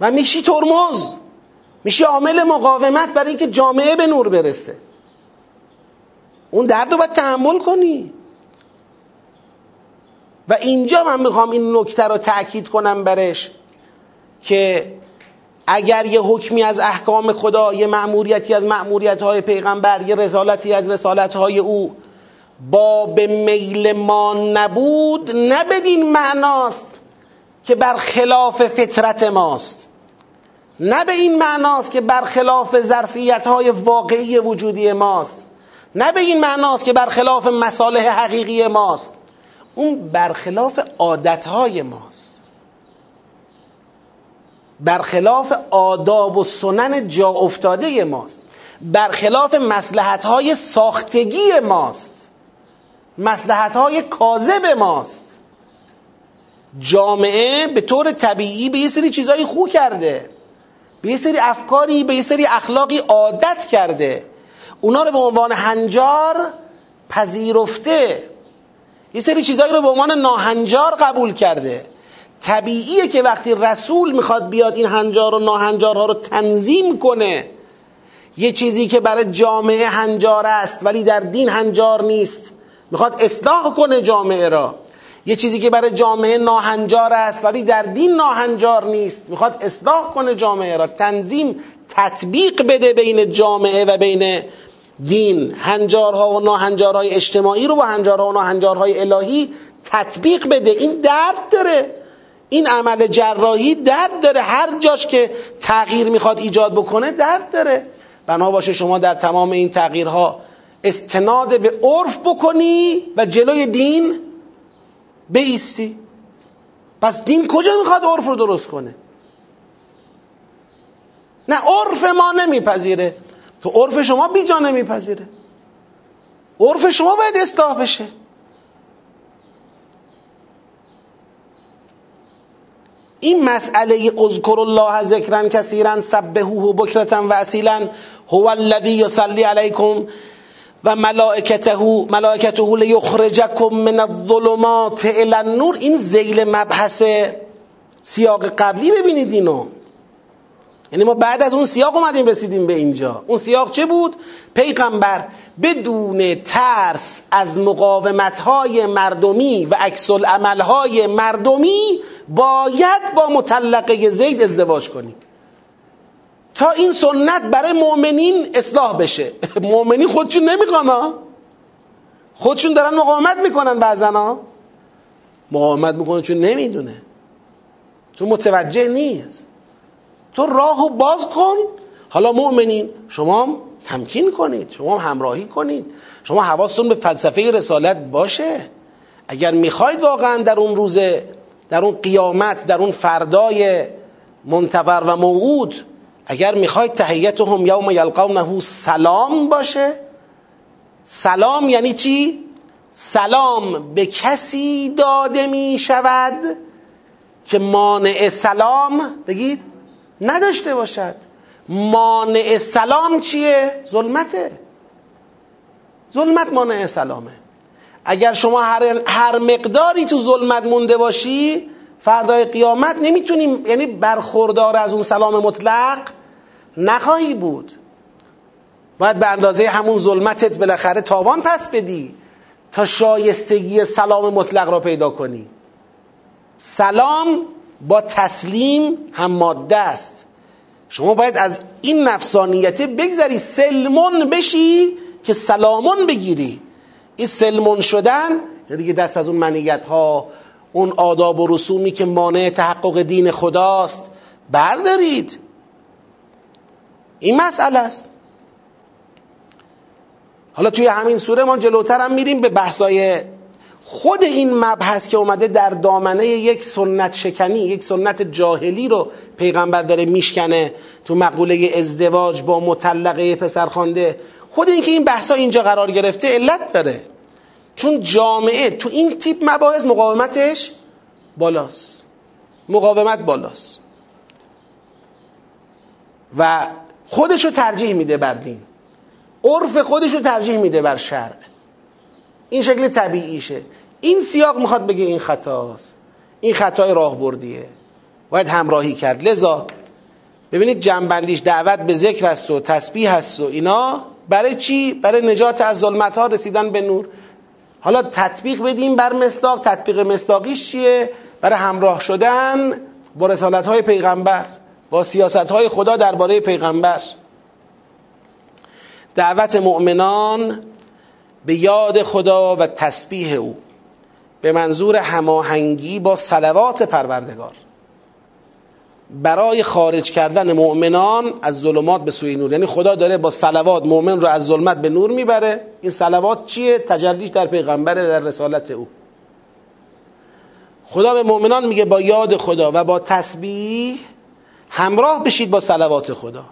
و میشی ترمز. میشی عامل مقاومت برای اینکه جامعه به نور برسه. اون درد رو باید تحمل کنی. و اینجا من می‌خوام این نکته رو تأکید کنم برش که اگر یه حکمی از احکام خدا یه مأموریتی از مأموریت های پیغمبر یه رسالتی از رسالت های او با به میل ما نبود نه بدین معناست که بر خلاف فطرت ماست. نه به این معناست که بر خلاف ظرفیت های واقعی وجودی ماست. نه به این معناست که برخلاف مصالح حقیقی ماست. اون برخلاف عادتهای ماست. برخلاف آداب و سنن جا افتاده ماست. برخلاف مسلحت های ساختگی ماست. مسلحت های کاذب ماست. جامعه به طور طبیعی به یه سری چیزایی خو کرده. به یه سری افکاری به یه سری اخلاقی عادت کرده. اونا رو به عنوان هنجار پذیرفته. یه سری چیزایی رو به عنوان ناهنجار قبول کرده. طبیعیه که وقتی رسول می‌خواد بیاد این هنجار و ناهنجارها رو تنظیم کنه یه چیزی که برای جامعه هنجار است ولی در دین هنجار نیست می‌خواد اصلاح کنه جامعه را. یه چیزی که برای جامعه ناهنجار است ولی در دین ناهنجار نیست می‌خواد اصلاح کنه جامعه را تنظیم تطبیق بده بین جامعه و بین دین هنجارها و ناهنجارهای اجتماعی رو با هنجارها و ناهنجارهای الهی تطبیق بده. این درد داره. این عمل جراحی درد داره. هر جاش که تغییر می‌خواد ایجاد بکنه درد داره. بنا باشه شما در تمام این تغییرها استناد به عرف بکنی و جلوی دین بیستی. پس دین کجا می‌خواد عرف رو درست کنه؟ نه عرف ما نمیپذیره. تو عرف شما بیجا نمیپذیره. عرف شما باید اصلاح بشه. این مسئله اذکر الله ذکرا کثیرا سبحوه بکرتا و اصیلا هو الذی یصلی علیکم و ملائکته ملائکته لیخرجکم من الظلمات الى النور. این زیل مبحث سیاق قبلی ببینید اینو. یعنی ما بعد از اون سیاق اومدیم رسیدیم به اینجا. اون سیاق چه بود؟ پیغمبر بدون ترس از مقاومت های مردمی و عکس های مردمی باید با مطلقه زید ازدواج کنیم تا این سنت برای مؤمنین اصلاح بشه. [LAUGHS] مؤمنین خودشون نمی‌خوان خودشون دارن مقاومت می‌کنن بعضنا مقاومت می‌کنه چون نمی‌دونه. چون متوجه نیست. تو راهو باز کن. حالا مؤمنین شما تمکین کنید شما همراهی کنید. شما حواستون به فلسفه رسالت باشه. اگر می‌خواید واقعا در اون روز در اون قیامت در اون فردای منتظر و موعود اگر می‌خواید تحیتهم یوم یلقونه سلام باشه. سلام یعنی چی؟ سلام به کسی داده می شود که مانع سلام بگید نداشته باشد. مانع سلام چیه؟ ظلمته. ظلمت مانع سلامه. اگر شما هر, مقداری تو ظلمت مونده باشی فردای قیامت نمی‌تونیم یعنی برخوردار از اون سلام مطلق نخواهی بود. باید به اندازه همون ظلمتت بالاخره تاوان پس بدی تا شایستگی سلام مطلق را پیدا کنی. سلام با تسلیم هم ماده است. شما باید از این نفسانیت بگذری سلمون بشی که سلامون بگیری. این سلمون شدن دیگه دست از اون منیت ها اون آداب و رسومی که مانع تحقق دین خداست بردارید. این مسئله است. حالا توی همین سوره ما جلوتر هم میریم به بحثای خود این مبحث که اومده در دامنه یک سنت شکنی یک سنت جاهلی رو پیغمبر داره میشکنه تو مقوله ازدواج با مطلقه پسرخوانده خود اینکه این بحثا اینجا قرار گرفته علت داره. چون جامعه تو این تیپ مباحث مقاومتش بالاست. مقاومت بالاست. و خودشو ترجیح میده بر دین. عرف خودشو ترجیح میده بر شرع. این شکل طبیعیشه. این سیاق می‌خواد بگه این خطاست. این خطای راهبردیه. باید همراهی کرد. لذا ببینید جنبندیش دعوت به ذکر است و تسبیح هست و اینا. برای چی؟ برای نجات از ظلمت ها رسیدن به نور. حالا تطبیق بدیم بر مستاق تطبیق مستاقیش چیه؟ برای همراه شدن با رسالت های پیغمبر با سیاست های خدا درباره پیغمبر. دعوت مؤمنان به یاد خدا و تسبیح او به منظور هماهنگی با صلوات پروردگار. برای خارج کردن مؤمنان از ظلمات به سوی نور. یعنی خدا داره با صلوات مؤمن رو از ظلمت به نور می‌بره. این صلوات چیه؟ تجلیش در پیغمبر در رسالت او. خدا به مؤمنان میگه با یاد خدا و با تسبیح همراه بشید با صلوات خدا.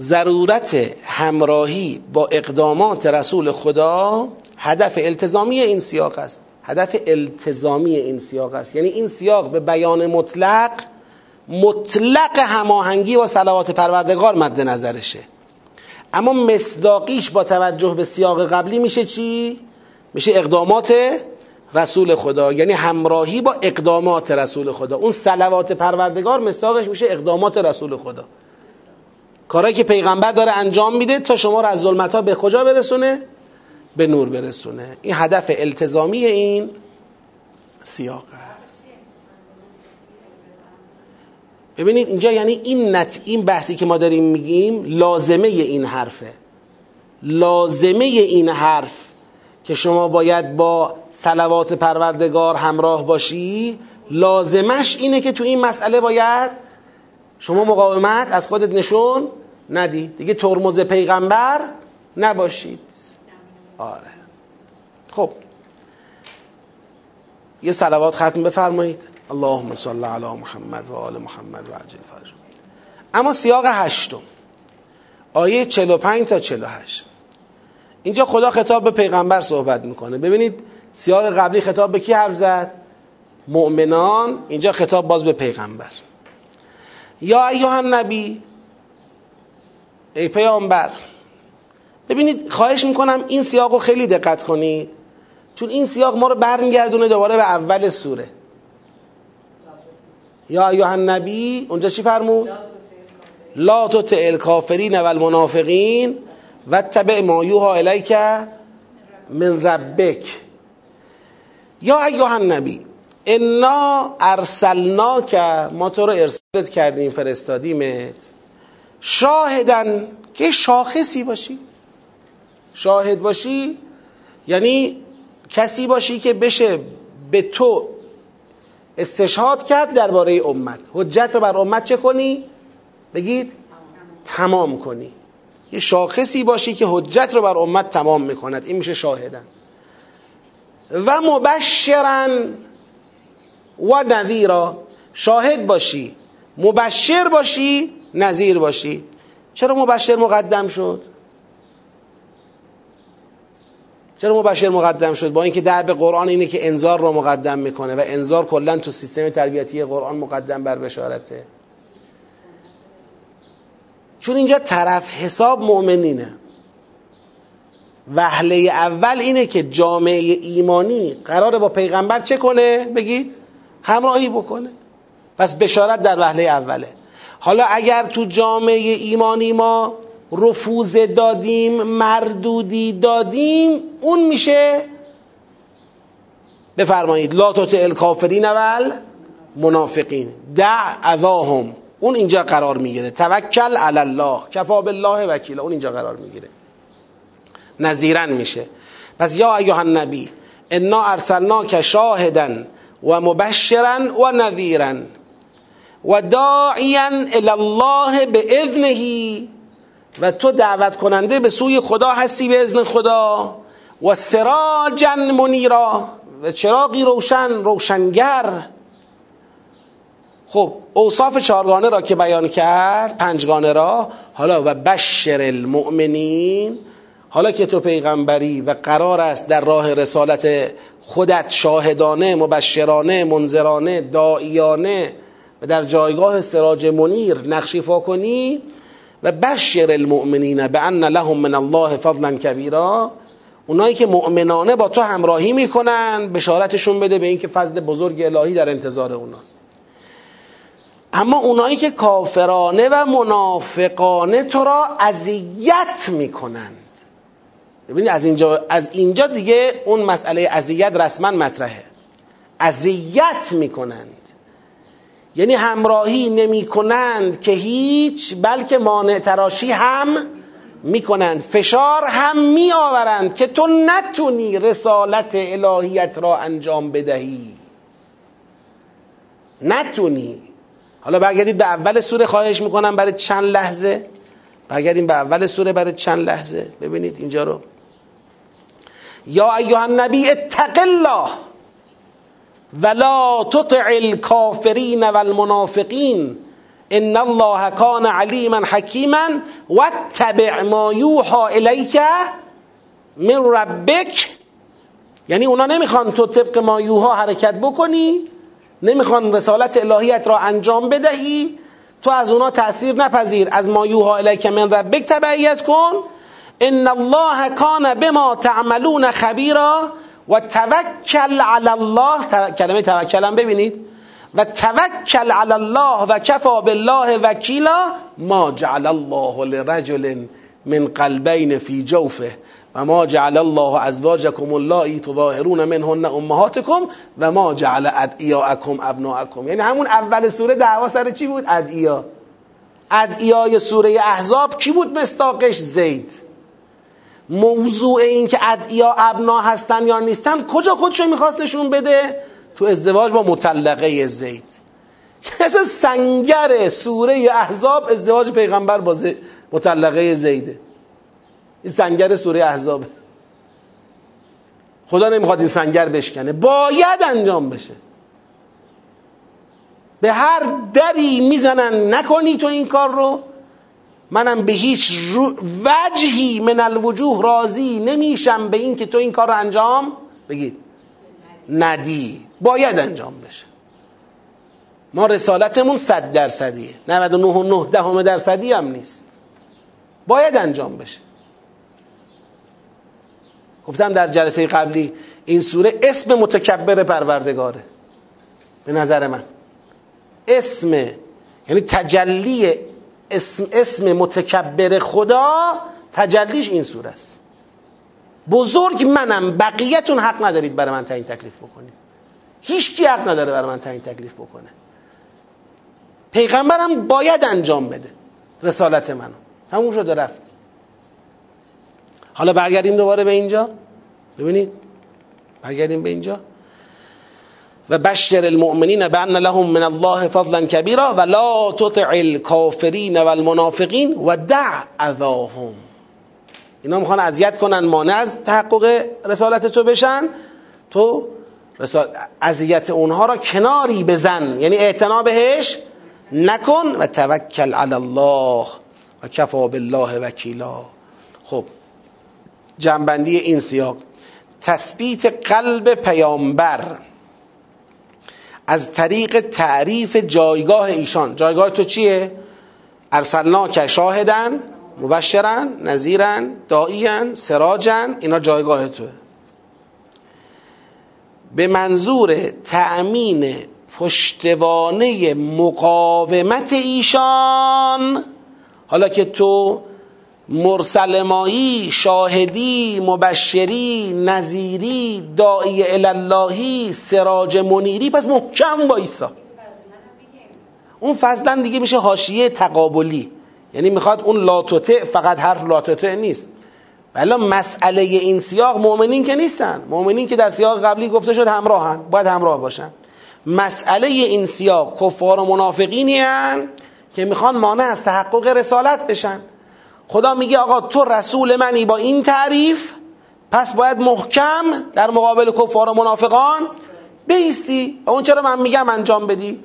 ضرورت همراهی با اقدامات رسول خدا هدف التزامی این سیاق است. هدف التزامی این سیاق است. یعنی این سیاق به بیان مطلق مطلق هماهنگی با صلوات پروردگار مد نظرشه. اما مصداقیش با توجه به سیاق قبلی میشه چی؟ میشه اقدامات رسول خدا. یعنی همراهی با اقدامات رسول خدا. اون صلوات پروردگار مصداقش میشه اقدامات رسول خدا. کارهایی که پیغمبر داره انجام میده تا شما رو از ظلمت ها به کجا برسونه؟ به نور برسونه. این هدف التزامی این سیاق ببینید اینجا یعنی این نت این بحثی که ما داریم میگیم لازمه این حرفه. لازمه این حرف که شما باید با صلوات پروردگار همراه باشی لازمش اینه که تو این مسئله باید شما مقاومت از خودت نشون ندید. دیگه ترمز پیغمبر نباشید. آره. خب. یه صلوات ختم بفرمایید. اللهم صل علی محمد و آل محمد و عجل فرج. اما سیاق هشتم. آیه 45 تا 48 اینجا خدا خطاب به پیغمبر صحبت می‌کنه. ببینید سیاق قبلی خطاب به کی حرف زد؟ مؤمنان. اینجا خطاب باز به پیغمبر. یا ایها نبی ای پیامبر ببینید خواهش می‌کنم این سیاق رو خیلی دقت کنید چون این سیاق ما رو برمیگردونه دوباره به اول سوره. یا ایها النبی اونجا چی فرمود؟ لا تطع الکافرین و المنافقین و تبع ما یوها الیک من ربک. یا ایها النبی انا ارسلناک ما تو رو ارسالت کردیم فرستادیمت. شاهدن که شاخصی باشی. شاهد باشی یعنی کسی باشی که بشه به تو استشهاد کرد درباره امت. حجت رو بر امت چه کنی؟ بگید تمام کنی. یه شاخصی باشی که حجت رو بر امت تمام می‌کند. این میشه شاهدن و مبشرن و نذیرا شاهد باشی. مبشر باشی نظیر باشی. چرا مبشر مقدم شد؟ چرا مبشر مقدم شد؟ با اینکه درب قرآن اینه که انذار رو مقدم می‌کنه و انذار کلا تو سیستم تربیتی قرآن مقدم بر بشارته. چون اینجا طرف حساب مؤمنینه وهله اول اینه که جامعه ایمانی قراره با پیغمبر چه کنه؟ بگید. همراهی بکنه. پس بشارت در وهله اوله. حالا اگر تو جامعه ایمانی ما رفوز دادیم مردودی دادیم اون میشه بفرمایید لا تطع الکافرین اول منافقین. دع اذاهم. اون اینجا قرار می‌گیره. توکل علی الله. کفا بالله وکیلا. اون اینجا قرار می‌گیره. نظیرن میشه. پس یا ایها النبی انا ارسلناک شاهدا و مبشرا و نذیرا و داعیا الله باذنه و تو دعوت کننده به سوی خدا هستی به اذن خدا و سراجا منیرا و چراغی روشن روشنگر. خب اوصاف چهارگانه را که بیان کرد پنجگانه را حالا و بشر المؤمنین حالا که تو پیغمبری و قرار است در راه رسالت خودت شاهدانه مبشرانه منذرانه دائیانه و در جایگاه سراج منیر نقشیفا کنی و بشر المؤمنین به ان لهم من الله فضلا کبیرا. اونایی که مؤمنانه با تو همراهی می‌کنن بشارتشون بده به اینکه فضل بزرگ الهی در انتظار اوناست. اما اونایی که کافرانه و منافقانه تو را اذیت می‌کنند ببینید از اینجا از اینجا دیگه اون مسئله اذیت رسما مطرحه. اذیت می‌کنند. یعنی همراهی نمی کنند که هیچ بلکه مانع تراشی هم می کنند فشار هم می آورند که تو نتونی رسالت الهیت را انجام بدهی. نتونی. حالا برگردید به اول سوره خواهش می‌کنم برای چند لحظه. برگردیم به اول سوره برای چند لحظه. ببینید اینجا رو. یا ایها النبی اتق الله ولا تطع الكافرین والمنافقین ان الله کان علیما حکیما واتبع ما یوحى الیک من ربک. یعنی اونا نمی‌خوان تو طبق ما یوها حرکت بکنی نمی‌خوان رسالت الهیت را انجام بدهی. تو از اونا تأثیر نپذیر. از ما یوها الیک من ربک تبعیت کن. ان الله کان بما تعملون خبیرا و توکل علی الله کلمه توکل هم ببینید. و توکل علی الله و کفا بالله وکیلا ما جعل الله لرجل من قلبین فی جوفه و ما جعل الله ازواجکم اللایی تظاهرون منهن امهاتکم و ما جعل ادعیاءکم ابناءکم یعنی همون اول سوره دعوا سر چی بود؟ ادعیا. ادعیای سوره احزاب کی بود؟ مستاقش زید. موضوع این که ادعیا ابنا هستن یا نیستن کجا خودشو می‌خواست نشون بده؟ تو ازدواج با مطلقه زید. اصلا سنگر سوره احزاب ازدواج پیغمبر با مطلقه زیده. این سنگر سوره احزاب. خدا نمی‌خواد این سنگر بشکنه. باید انجام بشه. به هر دری می‌زنن نکنی تو این کار رو. منم به هیچ وجهی من الوجوه راضی نمیشم به این که تو این کار رو انجام بگید ندی. باید انجام بشه. ما رسالتمون صد درصدیه. 99 و 9 دهم درصدی هم نیست. باید انجام بشه. گفتم در جلسه قبلی این سوره اسم متکبر پروردگاره. به نظر من. اسم یعنی تجلی اسم, اسم متکبر خدا تجلیش این سوره است. بزرگ منم بقیهتون حق ندارید برای من تعیین تکلیف بکنید. هیچ کی حق نداره برای من تعیین تکلیف بکنه. پیغمبرم باید انجام بده رسالت منو. تموم شده رفت. حالا برگردیم دوباره به اینجا؟ ببینید. برگردیم به اینجا؟ و بشر المؤمنین بان لهم من الله فضلا کبیرا و لا تطع الكافرین و المنافقین و دع اذاهم. اینا می‌خوان اذیت کنن مانع از تحقق رسالت تو بشن. تو اذیت اونها را کناری بزن. یعنی اعتنا بهش نکن و توکل علی الله و کفا بالله وکیلا. خب جنبندی این سیاق. تثبیت قلب پیامبر. از طریق تعریف جایگاه ایشان جایگاه تو چیه؟ ارسلنا که شاهدن مبشرن نظیرن دائیان سراجن اینا جایگاه توه به منظور تأمین پشتوانه مقاومت ایشان حالا که تو مرسل مایی شاهدی مبشری نظیری داعی الاللهی سراج منیری. پس محکم وایسا اون فضلا دیگه میشه حاشیه تقابلی. یعنی می‌خواد اون لاتوته فقط حرف لاتوته نیست. بلا مسئله این سیاق مؤمنین که نیستن. مؤمنین که در سیاق قبلی گفته شد همراهن باید همراه باشن. مسئله این سیاق کفار و منافقینی هن که می‌خوان مانع از تحقق رسالت بشن. خدا میگه آقا تو رسول منی با این تعریف پس باید محکم در مقابل کفار و منافقان بیستی. و اون چرا من میگم انجام بدی؟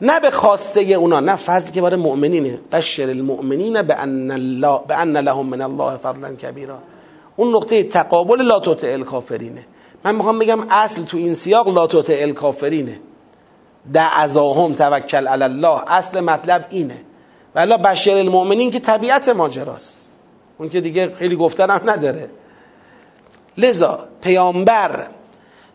نه به خواسته اونا نه فضل که برای مؤمنینه. بشر المؤمنین به ان, لهم من الله فضلا کبیرا. اون نقطه تقابل لا الکافرینه. من می‌خوام بگم اصل تو این سیاق لا الکافرینه. دعزاهم توکل علی الله. اصل مطلب اینه. ولی بشر المؤمنین که طبیعت ماجراست. اون که دیگه خیلی گفتن هم نداره. لذا پیامبر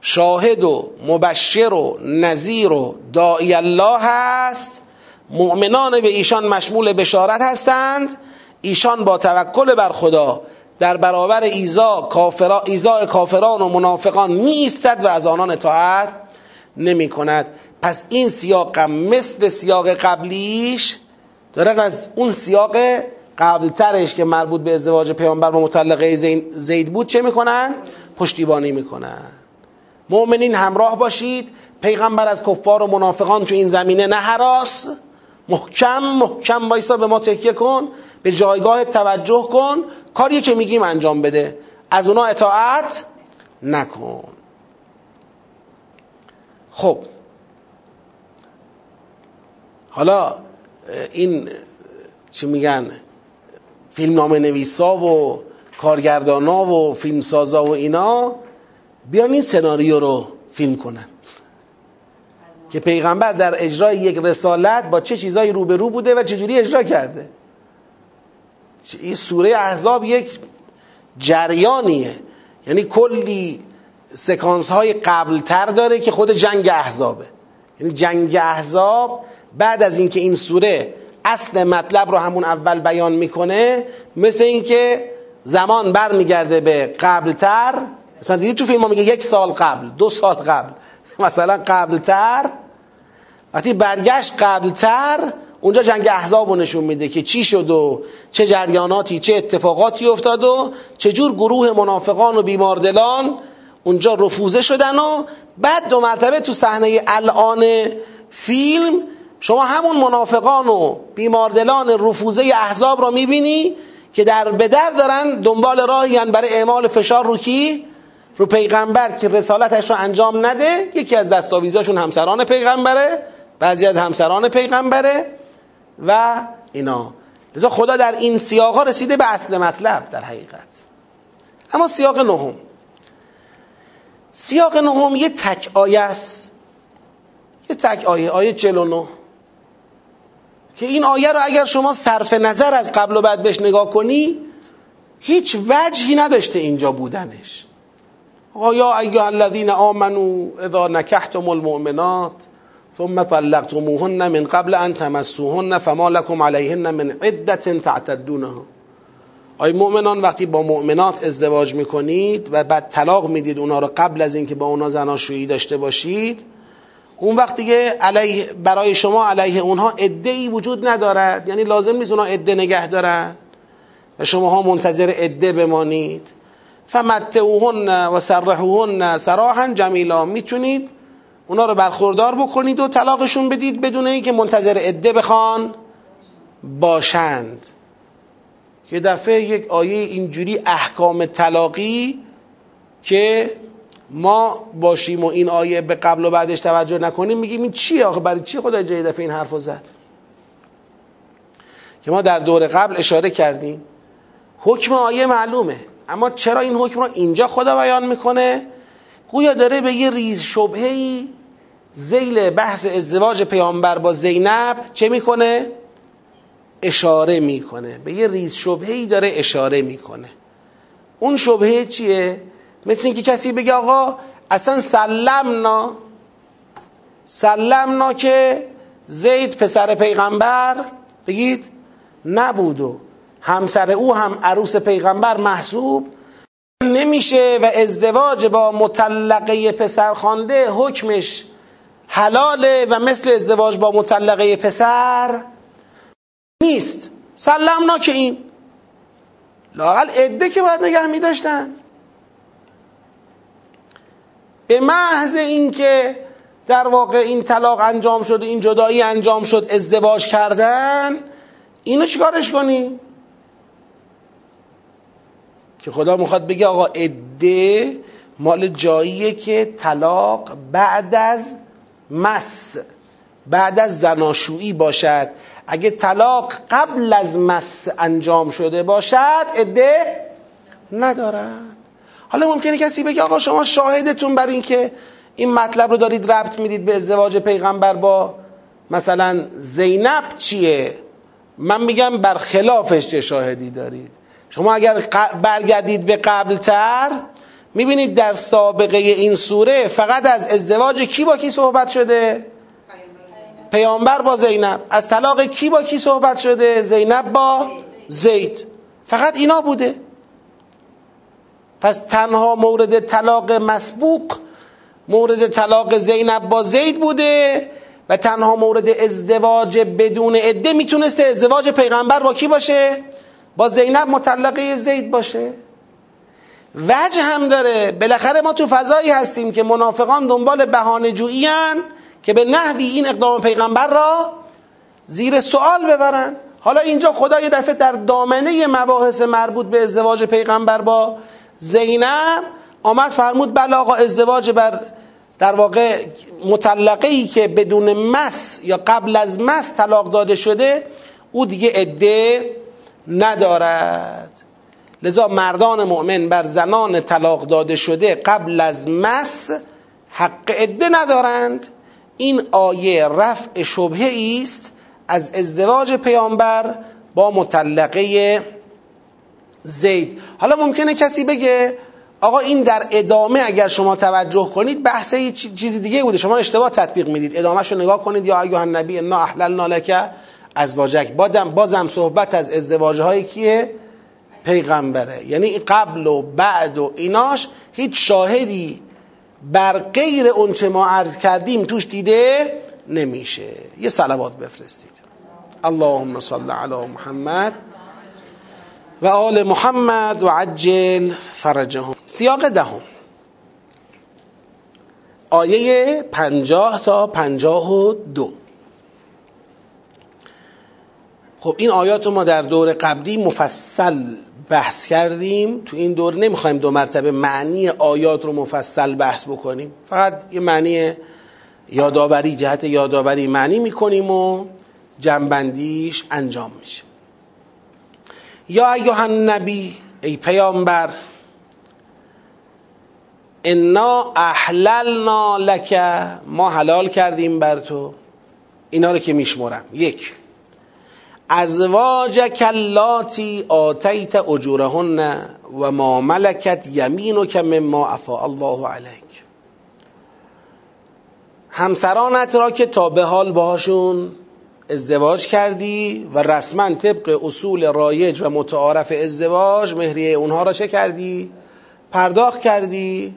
شاهد و مبشر و نظیر و داعی الله هست. مؤمنان به ایشان مشمول بشارت هستند. ایشان با توکل بر خدا در برابر ایزا کافرا ایزا کافران و منافقان می ایستد و از آنان اطاعت نمی کند پس این سیاق مثل سیاق قبلیش دارن از اون سیاق قبلترش که مربوط به ازدواج پیامبر با مطلقه زید بود چه می‌کنن؟ پشتیبانی می‌کنن. مؤمنین همراه باشید. پیغمبر از کفار و منافقان تو این زمینه نه حراس. محکم محکم وایسا به ما تکیه کن. به جایگاه توجه کن. کاری که میگیم انجام بده. از اونا اطاعت نکن. خب. حالا این چی میگن فیلم نام نویسا و کارگردانا و فیلمسازا و اینا بیان این سناریو رو فیلم کنن. که پیغمبر در اجرای یک رسالت با چه چیزایی روبرو بوده و چجوری اجرا کرده. این سوره احزاب یک جریانیه. یعنی کلی سکانس های قبلتر داره که خود جنگ احزابه. یعنی جنگ احزاب بعد از اینکه این سوره اصل مطلب رو همون اول بیان می‌کنه مثل اینکه زمان برمیگرده به قبلتر. مثلا دیدی تو فیلم میگه یک سال قبل دو سال قبل. [LAUGHS] مثلا قبلتر. وقتی برگشت قبلتر اونجا جنگ احزاب رو نشون میده که چی شد و چه جریاناتی چه اتفاقاتی افتاد و چجور گروه منافقان و بیماردلان اونجا رفوزه شدن و بعد دو مرتبه تو صحنه الان فیلم شما همون منافقان و بیماردلان رفوزه احزاب را می‌بینی که در بدر دارن دنبال راهی برای اعمال فشار رو کی؟ رو پیغمبر که رسالتش رو انجام نده. یکی از دستاویزاشون همسران پیغمبره بعضی از همسران پیغمبره و اینا. لذا خدا در این سیاقا رسیده به اصل مطلب در حقیقت. اما سیاق نهم. سیاق نهم یه تک آیه است. یه تک آیه آیه 49 که این آیه رو اگر شما صرف نظر از قبل و بعد بهش نگاه کنی هیچ وجهی نداشته اینجا بودنش. یا ایها الذین آمنوا اذا نکحتم المؤمنات ثم طلقتموهن من قبل ان تمسوهن فما لكم عليهن من عدة تعتدونها. آی مؤمنان وقتی با مؤمنات ازدواج می‌کنید و بعد طلاق می‌دید اونا رو قبل از اینکه با اونا زناشویی داشته باشید اون وقت دیگه علیه برای شما علیه اونها عده وجود ندارد. یعنی لازم نیست اونها عده نگه دارن. و شما ها منتظر عده بمانید. فمتعوهن و سرحوهن سراحا جمیلا. می‌تونید اونا رو برخوردار بکنید و طلاقشون بدید بدون اینکه منتظر عده بخوان. باشند. یه دفعه یک آیه اینجوری احکام طلاقی که ما باشیم و این آیه به قبل و بعدش توجه نکنیم میگیم این چیه آخه؟ برای چی خدا جای دفعه این حرف زد؟ که ما در دور قبل اشاره کردیم. حکم آیه معلومه. اما چرا این حکم رو اینجا خدا بیان می‌کنه؟ گویا داره به یه ریز شبهی زیل بحث ازدواج پیامبر با زینب چه می‌کنه؟ اشاره می‌کنه. به یه ریز شبهی داره اشاره می‌کنه. اون شبهه چیه؟ مثل اینکه کسی بگه آقا اصلا سلمنا سلمنا که زید پسر پیغمبر بگید نبود و همسر او هم عروس پیغمبر محسوب نمیشه و ازدواج با مطلقه پسر خانده حکمش حلاله و مثل ازدواج با مطلقه پسر نیست. سلمنا که این. لاقل عده که باید نگه می داشتن به محض اینکه در واقع این طلاق انجام شد این جدایی انجام شد ازدواج کردن اینو چیکارش کنیم که خدا می‌خواد بگه آقا عده مال جاییه که طلاق بعد از مس بعد از زناشویی باشد. اگه طلاق قبل از مس انجام شده باشد عده ندارد حالا ممکنه کسی بگه آقا شما شاهدتون بر این که این مطلب رو دارید ربط می‌دید به ازدواج پیغمبر با مثلا زینب چیه؟ من میگم بر خلافش چه شاهدی دارید. شما اگر برگردید به قبلتر می‌بینید در سابقه این سوره فقط از ازدواج کی با کی صحبت شده؟ پیامبر با زینب. از طلاق کی با کی صحبت شده؟ زینب با زید. فقط اینا بوده. پس تنها مورد طلاق مسبوق مورد طلاق زینب با زید بوده و تنها مورد ازدواج بدون عده می‌تونسته ازدواج پیغمبر با کی باشه؟ با زینب مطلقه زید باشه. وجه هم داره. بالاخره ما تو فضایی هستیم که منافقان دنبال بهانه جویی که به نحوی این اقدام پیغمبر را زیر سوال ببرن. حالا اینجا خدا یه دفعه در دامنه مباحث مربوط به ازدواج پیغمبر با زینب آمد فرمود بله آقا ازدواج بر در واقع مطلقه ای که بدون مس یا قبل از مس طلاق داده شده او دیگه عده ندارد. لذا مردان مؤمن بر زنان طلاق داده شده قبل از مس حق عده ندارند. این آیه رفع شبهه است از ازدواج پیامبر با مطلقه زید. حالا ممکنه کسی بگه آقا این در ادامه اگر شما توجه کنید بحث چیز دیگه بوده. شما اشتباه تطبیق می‌دید. ادامهش رو نگاه کنید. یا ایها النبی انا احللنا لک ازواجک. بازم بازم صحبت از ازدواج های کیه؟ پیغمبره. یعنی قبل و بعد و ایناش هیچ شاهدی بر غیر اونچه ما عرض کردیم توش دیده نمیشه. یه صلوات بفرستید. اللهم صل علی محمد. و آل محمد و عجل فرجهم. سیاق دهم. آیه پنجاه تا پنجاه و دو. خب این آیات رو ما در دور قبلی مفصل بحث کردیم. تو این دور نمی‌خوایم دو مرتبه معنی آیات رو مفصل بحث بکنیم. فقط یه معنی یادآوری جهت یادآوری معنی می‌کنیم و جنبندیش انجام میشه. یا ایها النبی ای پیامبر انا احللنا لک ما حلال کردیم بر تو اینا رو که میشمرم. یک ازواج کلاتی آتیت اجورهن و ما ملکت یمینک مما افا الله علیک. همسرانت را که تا به حال باهاشون ازدواج کردی و رسما طبق اصول رایج و متعارف ازدواج مهریه اونها را چه کردی؟ پرداخت کردی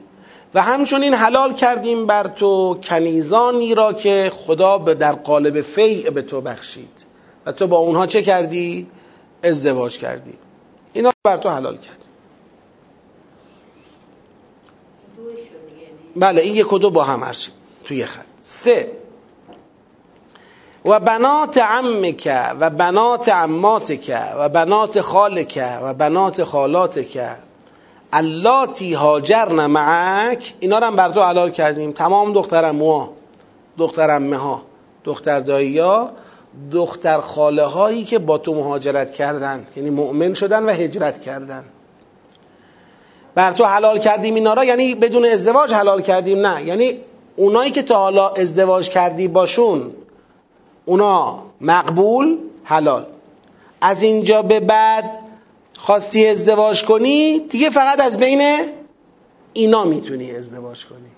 و همچنین حلال کردیم بر تو کنیزانی را که خدا به در قالب فیع به تو بخشید. و تو با اونها چه کردی؟ ازدواج کردی. اینا بر تو حلال کردی بله این یک و دو با هم هرچی توی خط. سه. و بنات عمک و بنات عماتک و بنات خالک و بنات خالاتک. اللاتی هاجرن معک. اینا رو هم بر تو حلال کردیم. تمام دختر اموها دختر امه ها دختر دایی ها دختر خاله هایی که با تو مهاجرت کردن. یعنی مؤمن شدن و هجرت کردن. بر تو حلال کردیم اینا را. یعنی بدون ازدواج حلال کردیم. نه. یعنی اونایی که تا حالا ازدواج کردی باشون اونا مقبول حلال. از اینجا به بعد خواستی ازدواج کنی دیگه فقط از بین اینا می‌تونی ازدواج کنی.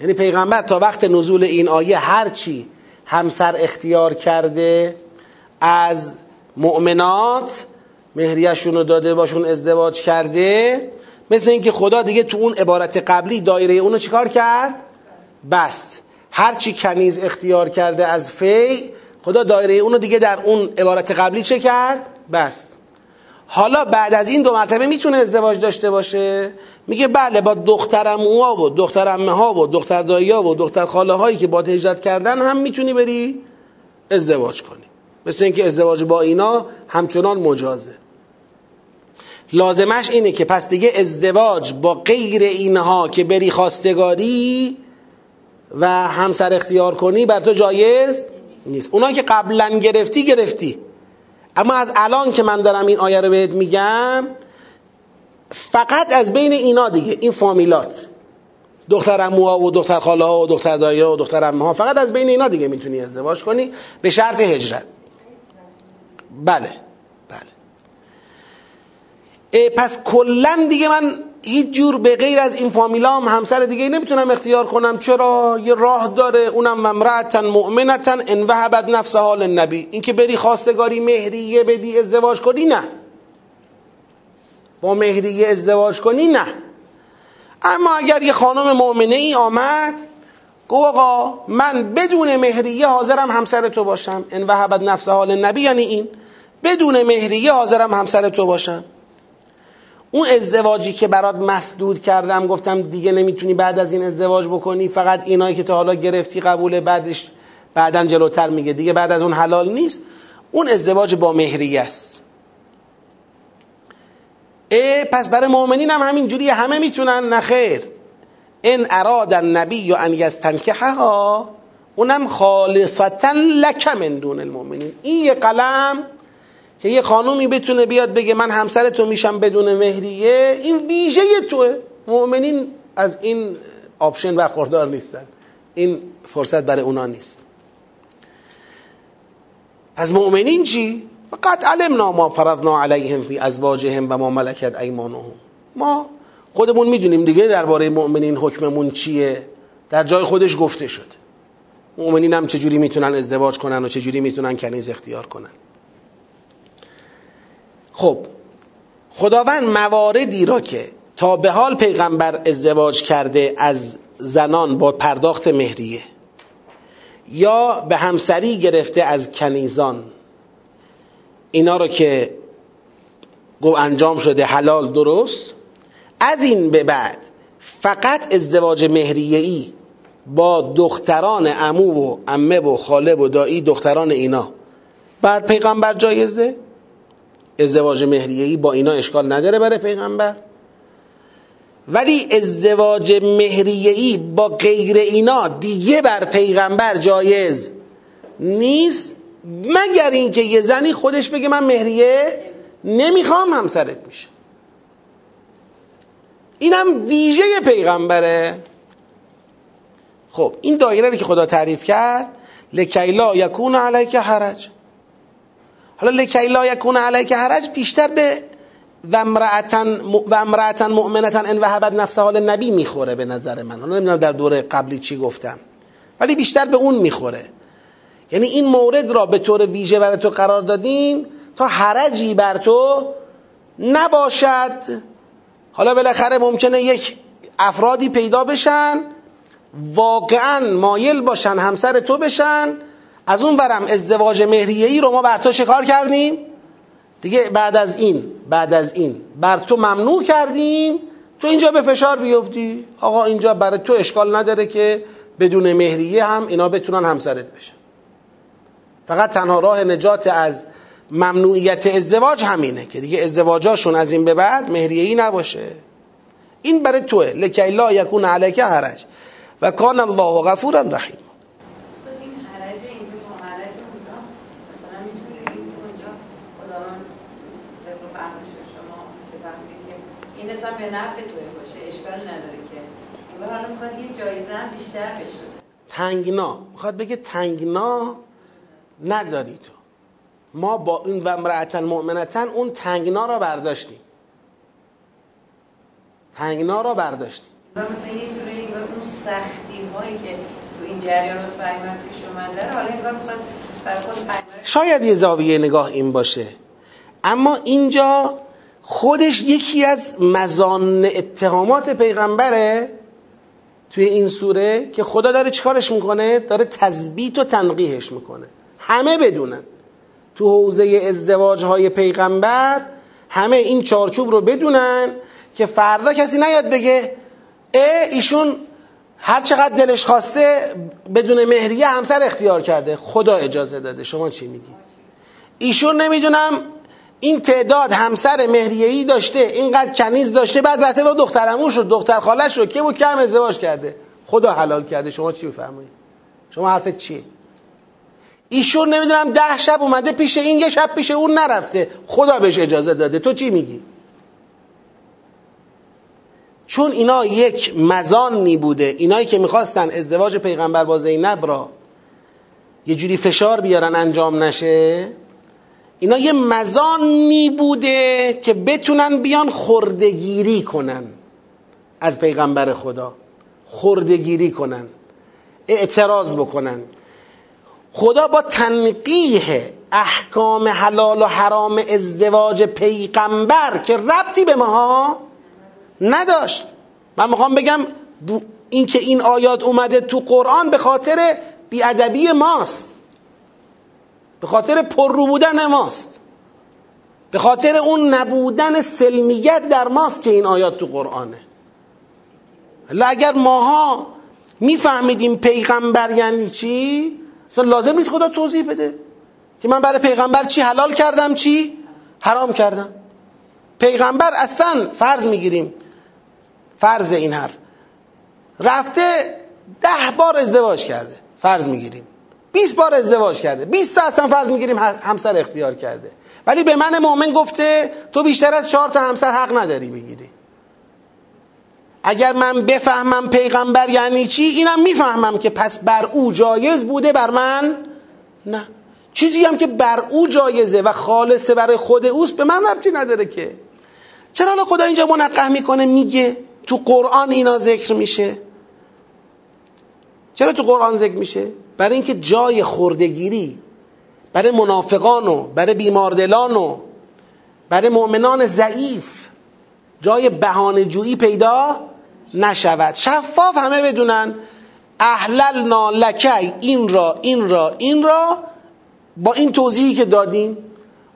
یعنی پیغمبر تا وقت نزول این آیه هرچی همسر اختیار کرده از مؤمنات مهریشون رو داده باشون ازدواج کرده مثل اینکه خدا دیگه تو اون عبارت قبلی دایره اونو چیکار کرد؟ بست. هرچی کنیز اختیار کرده از فی خدا دایره اونو دیگه در اون عبارت قبلی چه کرد؟ بست. حالا بعد از این دو مرتبه می‌تونه ازدواج داشته باشه؟ میگه بله با دخترم اوها و دخترمه ها و دختر دایی ها و دختر خاله هایی که با هجرت کردن هم می‌تونی بری ازدواج کنی. مثل اینکه ازدواج با اینا همچنان مجازه. لازمش اینه که پس دیگه ازدواج با غیر اینها که بری خواستگاری و همسر اختیار کنی بر تو جایز نیست. اونا که قبلا گرفتی گرفتی. اما از الان که من دارم این آیه رو بهت میگم فقط از بین اینا دیگه این فامیلات. دختر اموها و دختر خاله ها و دختر دایی و دختر امه ها فقط از بین اینا دیگه می‌تونی ازدواج کنی. به شرط هجرت. بله. بله. پس کلا دیگه من هیچ جور به غیر از این فامیلام همسر دیگه نمی‌تونم اختیار کنم. چرا؟ یه راه داره. اونم ممرعتن مؤمنتن ان وهبت نفس حال نبی اینکه بری خواستگاری مهریه بدی ازدواج کنی نه. با مهریه ازدواج کنی نه. اما اگر یه خانم مؤمنه ای آمد گو آقا من بدون مهریه حاضرم همسر تو باشم. ان وهبت نفس حال نبی یعنی این. بدون مهریه حاضرم همسر تو باشم. اون ازدواجی که برات مسدود کردم گفتم دیگه نمی‌تونی بعد از این ازدواج بکنی فقط اینایی که تا حالا گرفتی قبوله بعدش بعدا جلوتر میگه. دیگه بعد از اون حلال نیست. اون ازدواج با مهریه است. ای پس برای مؤمنین هم همین جوری همه می‌تونن. نخیر ان اراد النبی ان یستنکحها. اونم خالصة لک من دون المؤمنین. این یه قلم که یه خانومی بتونه بیاد بگه من همسر تو میشم بدون مهریه این ویژه توه. مؤمنین از این option برخوردار نیستن. این فرصت برای اونا نیست. از مؤمنین چی؟ فقط علمنا ما فرضنا علیهم فی ازواجهم و ما ملکت ایمانهم. ما خودمون می‌دونیم دیگه درباره مؤمنین حکممون چیه. در جای خودش گفته شد. مؤمنین هم چجوری می‌تونن ازدواج کنن و چجوری می‌تونن کنیز اختیار کنن؟ خب خداوند مواردی را که تا به حال پیغمبر ازدواج کرده از زنان با پرداخت مهریه یا به همسری گرفته از کنیزان اینا رو که انجام شده حلال درست از این به بعد فقط ازدواج مهریه ای با دختران امو و امه و خاله و دایی دختران اینا بر پیغمبر جایزه؟ ازدواج مهریه‌ای با اینا اشکال نداره برای پیغمبر. ولی ازدواج مهریه‌ای با غیر اینا دیگه بر پیغمبر جایز نیست مگر اینکه یه زنی خودش بگه من مهریه نمی‌خوام همسرت میشه. اینم ویژه پیغمبره. خب این دایره که خدا تعریف کرد لکی لا یکون علیک حرج. حالا لکی لا یکون علیک حرج بیشتر به و امرأتن مؤمنتن ان وهبت نفسها نبی می‌خوره به نظر من. حالا نمی‌دونم در دوره قبلی چی گفتم. ولی بیشتر به اون می‌خوره. یعنی این مورد را به طور ویژه برای تو قرار دادیم تا حرجی بر تو نباشد. حالا بالاخره ممکنه یک افرادی پیدا بشن واقعا مایل باشن همسر تو بشن از اون برم ازدواج مهریه ای رو ما بر تو چه کار کردیم؟ دیگه بعد از این بعد از این. بر تو ممنوع کردیم. تو اینجا به فشار بیفتی. آقا اینجا برای تو اشکال نداره که بدون مهریه هم اینا بتونن همسرت بشن. فقط تنها راه نجات از ممنوعیت ازدواج همینه که دیگه ازدواجاشون از این به بعد مهریه ای نباشه. این برای توه. لکی لا یکون علیک حرج. و کان الله غفورا رحیم. اصلا به نفع توی باشه اشکال نداره که. و حالا می‌خواد یه جایزه هم بیشتر بشه. تنگنا. می‌خواد بگه تنگنا نداری تو. ما با این و امرأتن مؤمنتن اون تنگنا را برداشتیم. تنگنا را برداشتیم. و مثلا یه جوری اون سختی هایی که تو این جریان از پیغمبر پیش اومده حالا انگار می‌خواد شاید یه زاویه نگاه این باشه. اما اینجا خودش یکی از مزان اتهامات پیغمبره توی این سوره که خدا داره چیکارش می‌کنه؟ داره تثبیت و تنقیحش می‌کنه. همه بدونن. تو حوزه ازدواج های پیغمبر همه این چارچوب رو بدونن که فردا کسی نیاد بگه اه ایشون هر چقدر دلش خواسته بدون مهریه همسر اختیار کرده. خدا اجازه داده. شما چی میگی؟ ایشون نمی‌دونم این تعداد همسر مهریه‌ای داشته اینقدر کنیز داشته بعد رفته با دخترمون شد دختر خالش رو که بود؟ کم ازدواج کرده. خدا حلال کرده. شما چی بفرمایید؟ شما حرفت چیه؟ ایشون نمی‌دونم ده شب اومده پیش این یه شب پیش اون نرفته. خدا بهش اجازه داده. تو چی میگی؟ چون اینا یک مزانی بوده. اینایی که می‌خواستن ازدواج پیغمبر با زینب را یه جوری فشار بیارن انجام نشه؟ اینا یه مزانی بوده که بتونن بیان خردگیری کنن از پیغمبر خدا. خردگیری کنن اعتراض بکنن. خدا با تنقیح احکام حلال و حرام ازدواج پیغمبر که ربطی به ماها نداشت. من می‌خوام بگم این که این آیات اومده تو قرآن به خاطر بیادبی ماست. به خاطر پررو بودن ماست. به خاطر اون نبودن سلمیت در ماست که این آیات تو قرآنه. اگر ماها میفهمیدیم پیغمبر یعنی چی اصلا لازم نیست خدا توضیح بده. که من برای پیغمبر چی؟ حلال کردم چی؟ حرام کردم. پیغمبر اصلا فرض می‌گیریم. فرض این حرف. رفته ده بار ازدواج کرده. فرض می‌گیریم. 20 بار ازدواج کرده. 20 تا اصلا فرض می‌گیریم همسر اختیار کرده. ولی به من مؤمن گفته تو بیشتر از چهار تا همسر حق نداری بگیری. اگر من بفهمم پیغمبر یعنی چی اینم می‌فهمم که پس بر او جایز بوده بر من نه. چیزی هم که بر او جایزه و خالصه برای خود اوست به من ربطی نداره که. چرا خدا اینجا منقه می‌کنه؟ میگه تو قرآن اینا ذکر میشه. چرا تو قرآن ذکر میشه؟ برای اینکه جای خردگیری برای منافقان و برای بیماردلان و برای مؤمنان ضعیف جای بهانه جویی پیدا نشود. شفاف همه بدونن احلل نالکی این را این را این را. با این توضیحی که دادیم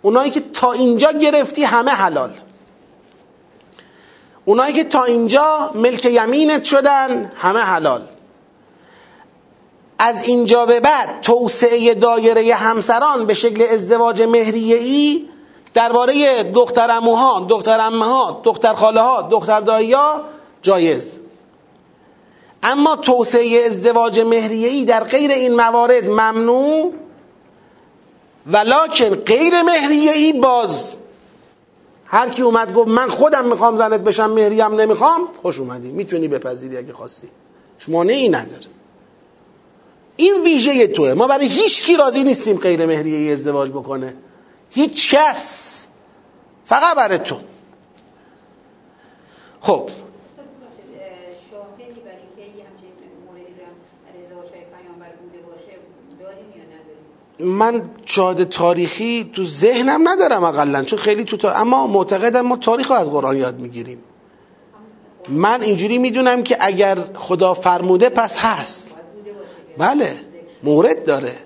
اونایی که تا اینجا گرفتی همه حلال. اونایی که تا اینجا ملک یمینت شدن همه حلال. از اینجا به بعد توسعه دایره همسران به شکل ازدواج مهریه ای درباره دختر اموها دختر امه ها دختر خاله ها دختر دایی ها جایز. اما توسعه ازدواج مهریه ای در غیر این موارد ممنوع ولکن غیر مهریه ای باز. هر کی اومد گفت من خودم می‌خوام زنت بشم مهریم نمی‌خوام خوش اومدی می‌تونی بپذیری اگه خواستی. مانعی نداره. این ویژه توه. ما برای هیچ کی راضی نیستیم غیر مهریه ازدواج بکنه. هیچ کس. فقط برای تو. خب. من شاهد تاریخی تو ذهنم ندارم اقلا چون خیلی تو تا... اما معتقدم ما تاریخ رو از قرآن یاد می‌گیریم. من اینجوری می‌دونم که اگر خدا فرموده پس هست. بله مورد داره.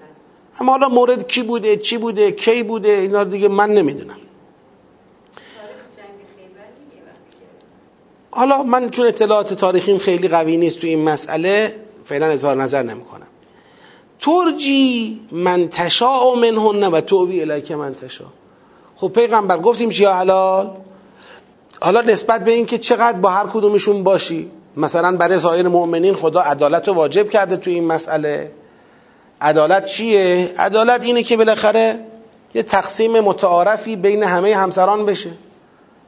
اما حالا مورد کی بوده چی بوده کی بوده اینا دیگه من نمی‌دونم. حالا من چون اطلاعات تاریخیم خیلی قوی نیست تو این مسئله فعلا اظهار نظر نمی‌کنم. ترجی من تشاء منهن و توبی الیک من تشاء. خب پیغمبر گفتیم چیا حلال؟ حالا نسبت به اینکه چقدر با هر کدومشون باشی مثلا برای سایر مؤمنین خدا عدالت رو واجب کرده تو این مسئله. عدالت چیه؟ عدالت اینه که بالاخره یه تقسیم متعارفی بین همه همسران بشه.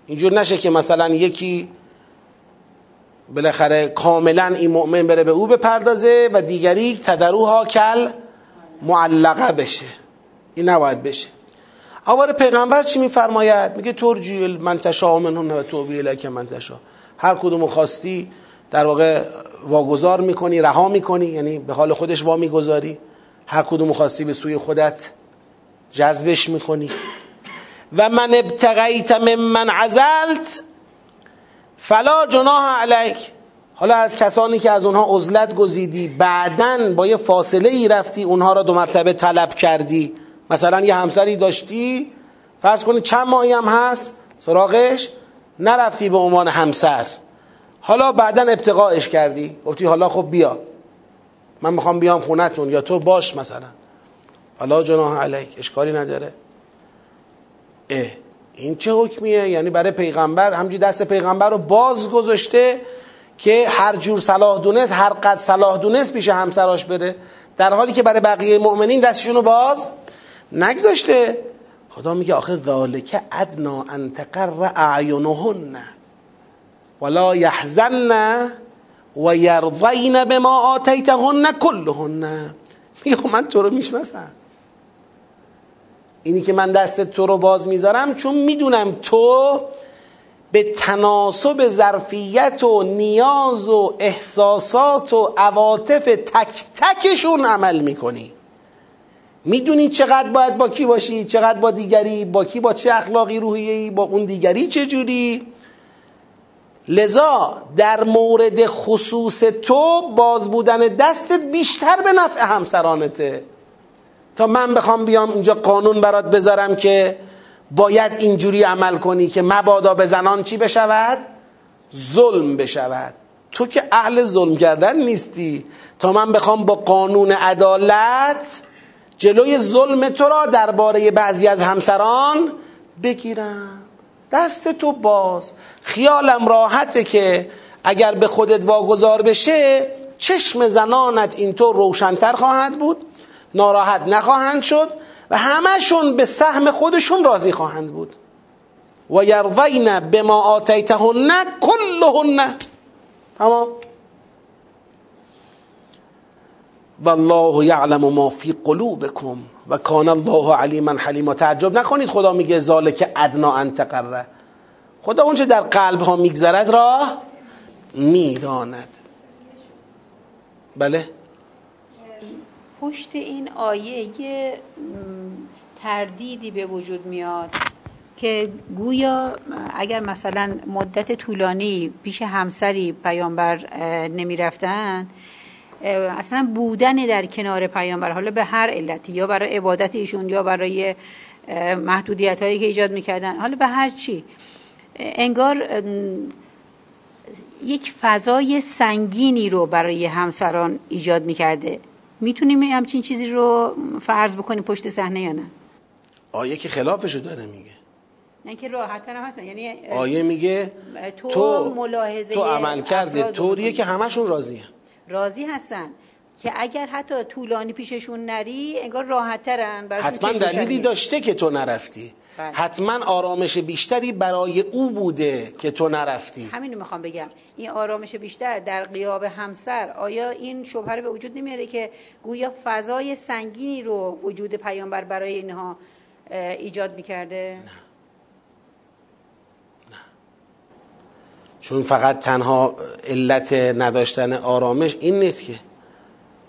اینجور نشه که مثلا یکی بالاخره کاملا این مؤمن بره به او بپردازه و دیگری تدروها کل معلقه بشه. این نباید بشه. آوار پیغمبر چی میفرماید؟ میگه ترجی من تشا منهن و توبی لک من تشا هر کدوم خواستی در واقع واگذار می‌کنی رها می‌کنی یعنی به حال خودش وا می‌گذاری. هر کدوم خواستی به سوی خودت جذبش می‌کنی. و من ابتغیت من من عزلت فلا جناح علیک. حالا از کسانی که از اونها عزلت گزیدی بعدا با یه فاصله ای رفتی اونها را دو مرتبه طلب کردی. مثلا یه همسری داشتی فرض کنی چند ماهی هم هست سراغش نرفتی به عنوان همسر. حالا بعدا ابتقاش کردی؟ گفتی حالا خب بیا. من می‌خوام بیام خونتون یا تو باش مثلا. حالا جناح علیک اشکالی نداره. اه این چه حکمیه؟ یعنی برای پیغمبر همجی دست پیغمبر رو باز گذاشته که هر جور صلاح دونست هر قد صلاح دونست پیش همسراش بره. در حالی که برای بقیه مؤمنین دستشون رو باز نگذاشته. خدا میگه آخه ذالک ادنا ان تقر اعینهن. ولا یحزن و یرضین بما آتیتهن کلهن میگه من تو رو می‌شناسم. اینی که من دست تو رو باز می‌ذارم چون می‌دونم تو به تناسب ظرفیت و نیاز و احساسات و عواطف تک تکشون عمل می‌کنی. می‌دونی چقدر باید با کی باشی چقدر با دیگری با کی با چه اخلاقی روحیه‌ای با اون دیگری چه جوری لذا در مورد خصوص تو باز بودن دستت بیشتر به نفع همسرانته. تا من بخوام بیام اینجا قانون برات بذارم که باید اینجوری عمل کنی که مبادا به زنان چی بشود؟ ظلم بشود. تو که اهل ظلم کردن نیستی. تا من بخوام با قانون عدالت جلوی ظلم تو را درباره بعضی از همسران بگیرم. دست تو باز. خیالم راحته که اگر به خودت واگذار بشه چشم زنانت اینطور روشنتر خواهد بود ناراحت نخواهند شد و همشون به سهم خودشون راضی خواهند بود. و یرضین بما آتیتهن کلهن تمام. والله یعلم ما فی قلوبکم و کان الله علیما حلیما. تعجب نکنید خدا میگه ذالک ادنا ان تقره. خدا اونچه در قلب ها میگذرد را می‌داند. بله؟ پشت این آیه یه تردیدی به وجود میاد که گویا اگر مثلا مدت طولانی پیش همسری پیامبر نمی رفتن اصلا بودن در کنار پیامبر حالا به هر علتی یا برای عبادت ایشون یا برای محدودیت هایی که ایجاد می‌کردن حالا به هر چی. انگار یک فضای سنگینی رو برای همسران ایجاد می‌کرده. می‌تونیم همچین چیزی رو فرض بکنیم پشت صحنه یا نه؟ آیه که خلافشو داره میگه. نه که راحت هم هستن. یعنی آیه میگه تو, تو ملاحظه تو عمل کرده طوریه که همشون راضیه. راضی هستن که اگر حتی طولانی پیششون نری انگار راحت ترن حتما دلیلی داشته که تو نرفتی. بله. حتما آرامش بیشتری برای او بوده که تو نرفتی. همینو می‌خوام بگم. این آرامش بیشتر در قیاب همسر. آیا این شبهه به وجود نمیاره که گویا فضای سنگینی رو وجود پیامبر برای اینها ایجاد می‌کرده؟ نه. چون فقط تنها علت نداشتن آرامش این نیست که.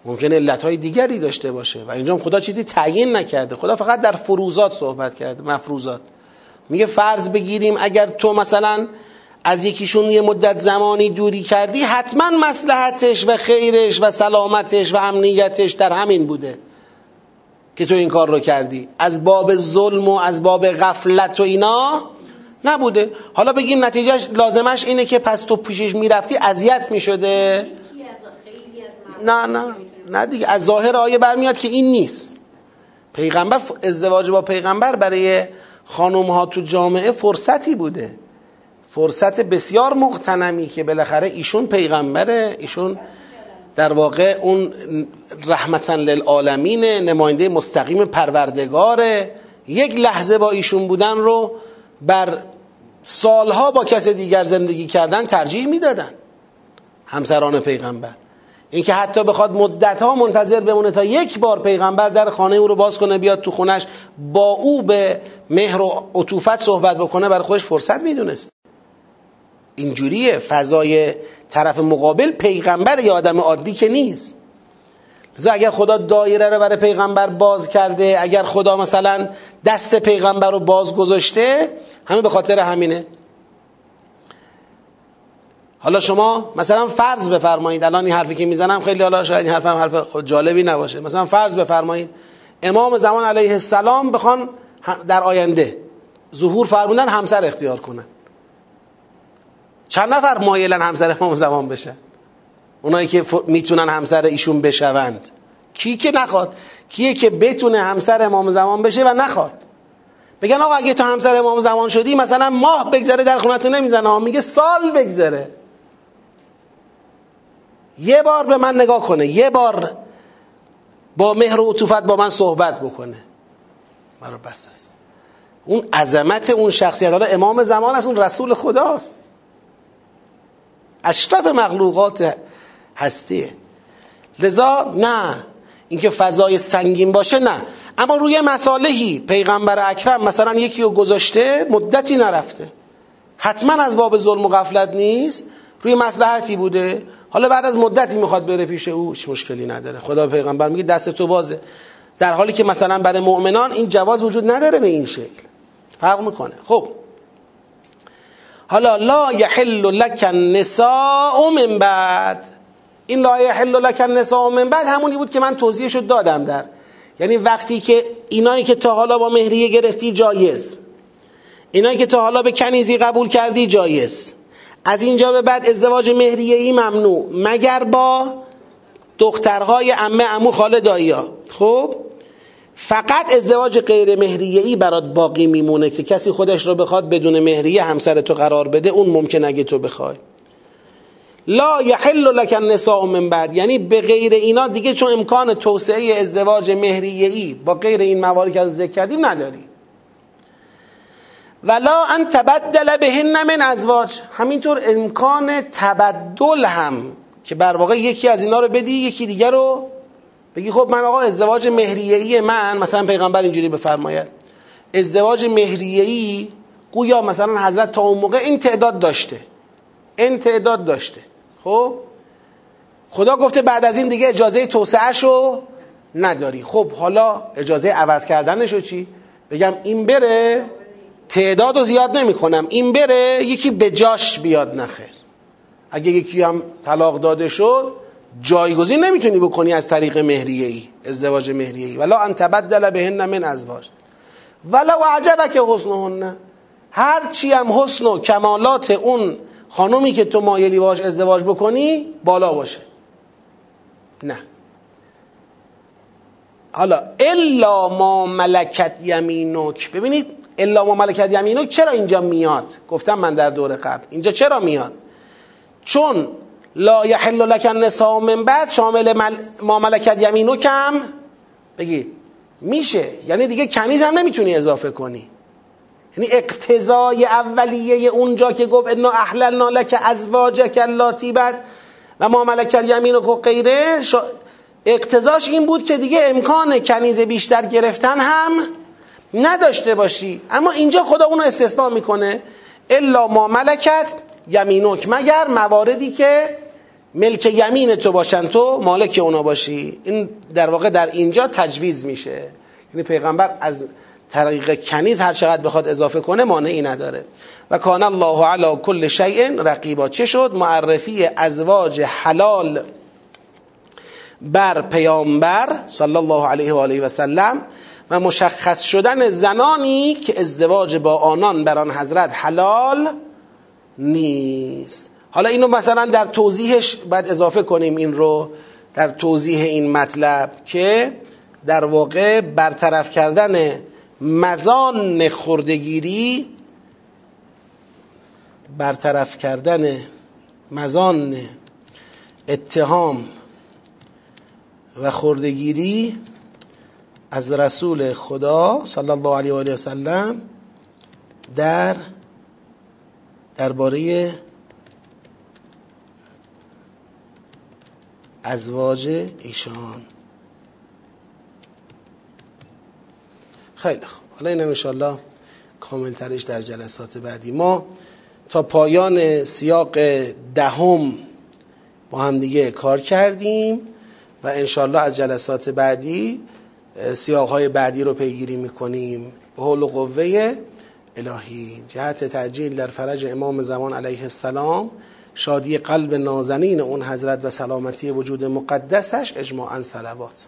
ممکن علت های دیگری داشته باشه. و اینجا خدا چیزی تعیین نکرده. خدا فقط در فروزات صحبت کرده مفروضات. میگه فرض بگیریم اگر تو مثلا از یکیشون یه مدت زمانی دوری کردی حتما مسلحتش و خیرش و سلامتش و امنیتش در همین بوده که تو این کار رو کردی. از باب ظلم و از باب غفلت و اینا نبوده. حالا بگیم نتیجهش لازمش اینه که پس تو پیشش می‌رفتی اذیت می‌شده؟ نه نه نه دیگه. از ظاهر آیه برمیاد که این نیست. پیغمبر ازدواج با پیغمبر برای خانم ها تو جامعه فرصتی بوده. فرصت بسیار مقتنمی که بالاخره ایشون پیغمبره. ایشون در واقع اون رحمتا للعالمین نماینده مستقیم پروردگاره. یک لحظه با ایشون بودن رو بر سالها با کس دیگر زندگی کردن ترجیح می‌دادن. همسران پیغمبر. اینکه حتی بخواد مدت ها منتظر بمونه تا یک بار پیغمبر در خانه او رو باز کنه بیاد تو خونش با او به مهر و عطوفت صحبت بکنه برای خودش فرصت می‌دونست. اینجوریه. فضای طرف مقابل پیغمبر یا آدم عادی که نیست. لذا اگر خدا دایره رو برای پیغمبر باز کرده اگر خدا مثلا دست پیغمبر رو باز گذاشته همه به خاطر همینه. حالا شما مثلا فرض بفرمایید الان این حرفی که می‌زنم خیلی حالا شاید این حرف هم حرف خود جالبی نباشه. مثلا فرض بفرمایید امام زمان علیه السلام بخوان در آینده ظهور فرمودن همسر اختیار کنن. چند نفر مایلن همسر امام زمان بشن اونایی که می‌تونن همسر ایشون بشوند. کی که نخواد. کیه که بتونه همسر امام زمان بشه و نخواد. بگن آقا اگه تو همسر امام زمان شدی مثلا ماه بگذره در خونتون نمی‌زنه. میگه سال بگذره. یه بار به من نگاه کنه. یه بار با مهر و عطوفت با من صحبت بکنه. مرا بس است. اون عظمت اون شخصیت. حالا امام زمان است اون رسول خداست. اشرف مخلوقات هستیه. لذا نه. اینکه فضای سنگین باشه نه. اما روی مسالهی پیغمبر اکرم مثلا یکی رو گذاشته مدتی نرفته. حتما از باب ظلم و غفلت نیست. روی مسلحتی بوده. حالا بعد از مدتی می‌خواد بره پیش او هیچ مشکلی نداره. خدا پیغمبر میگه دست تو بازه. در حالی که مثلا برای مؤمنان این جواز وجود نداره به این شکل. فرق می‌کنه. خب. حالا لا یحل لک النساء من بعد. این لا یحل لک النساء من بعد همونی بود که من توضیحشو دادم در. یعنی وقتی که اینایی که تا حالا با مهریه گرفتی جایز. اینایی که تا حالا به کنیزی قبول کردی جایز. از اینجا به بعد ازدواج مهریه ای ممنوع. مگر با دخترهای امه امو خاله داییا خب؟ فقط ازدواج غیر مهریه ای برات باقی میمونه که کسی خودش رو بخواد بدون مهریه همسر تو قرار بده. اون ممکن اگه تو بخوای. لا یحل لک النساء من بعد. یعنی به غیر اینا دیگه چون امکان توسعه ازدواج مهریه ای با غیر این مواردی که ذکر کردیم نداری. ولا ان تبدل بهن من ازواج. همینطور امکان تبدل هم که بر واقع یکی از اینا رو بدی یکی دیگر رو بگی خب من آقا ازدواج مهریه‌ای من مثلا پیغمبر اینجوری بفرماید. ازدواج مهریه‌ای گویا مثلا حضرت تا اون موقع این تعداد داشته. این تعداد داشته. خب؟ خدا گفته بعد از این دیگه اجازه توسعهشو نداری. خب حالا اجازه عوض کردنشو چی؟ بگم این بره تعداد رو زیاد نمی کنم این بره یکی به جاش بیاد نخیر اگه یکی هم طلاق داده شد جایگزین نمی‌تونی بکنی از طریق مهریه ای ازدواج مهریه ای ولا ان تبدل بهن من ازواج. ولو عجبک حسنهن. هر چی هم حسن و کمالات اون خانومی که تو مایلی باش ازدواج بکنی بالا باشه. نه. حالا الا ما ملکت یمینک. ببینید الا ما ملکت یمینک چرا اینجا میاد؟ گفتم من در دور قبل. اینجا چرا میاد؟ چون لا یحل لک النساء من بعد شامل ما ملکت یمینو کم بگید میشه. یعنی دیگه کنیز هم نمی‌تونی اضافه کنی. یعنی اقتضای اولیه اونجا که گفت انا احللنا لک ازواجک اللاتی بعد و ما ملکت یمینو و غیره. اقتضاش این بود که دیگه امکان کنیز بیشتر گرفتن هم نداشته باشی. اما اینجا خدا اونو استثناء می‌کنه. الا ما ملکت یمینک مگر مواردی که ملک یمین تو باشن تو مالک اونا باشی. این در واقع در اینجا تجویز میشه. یعنی پیغمبر از طریق کنیز هر چقدر بخواد اضافه کنه مانعی نداره. و کان الله علی کل شیء رقیبا. چه شد؟ معرفی ازواج حلال بر پیامبر صلی الله علیه و آله و سلم و مشخص شدن زنانی که ازدواج با آنان بر آن حضرت حلال نیست. حالا اینو مثلا در توضیحش باید اضافه کنیم این رو در توضیح این مطلب که در واقع برطرف کردن مزان خردگیری برطرف کردن مزان اتهام و خردگیری از رسول خدا صلی الله علیه و آله و سلم در درباره ازواج ایشان. خیلی خوب. حالا اینم انشاءالله کامل ترش در جلسات بعدی. ما تا پایان سیاق دهم با هم دیگه کار کردیم و انشاءالله از جلسات بعدی سیاق های بعدی رو پیگیری می‌کنیم به حول قوه الهی. جهت تعجیل در فرج امام زمان علیه السلام شادی قلب نازنین اون حضرت و سلامتی وجود مقدسش اجماعا صلوات.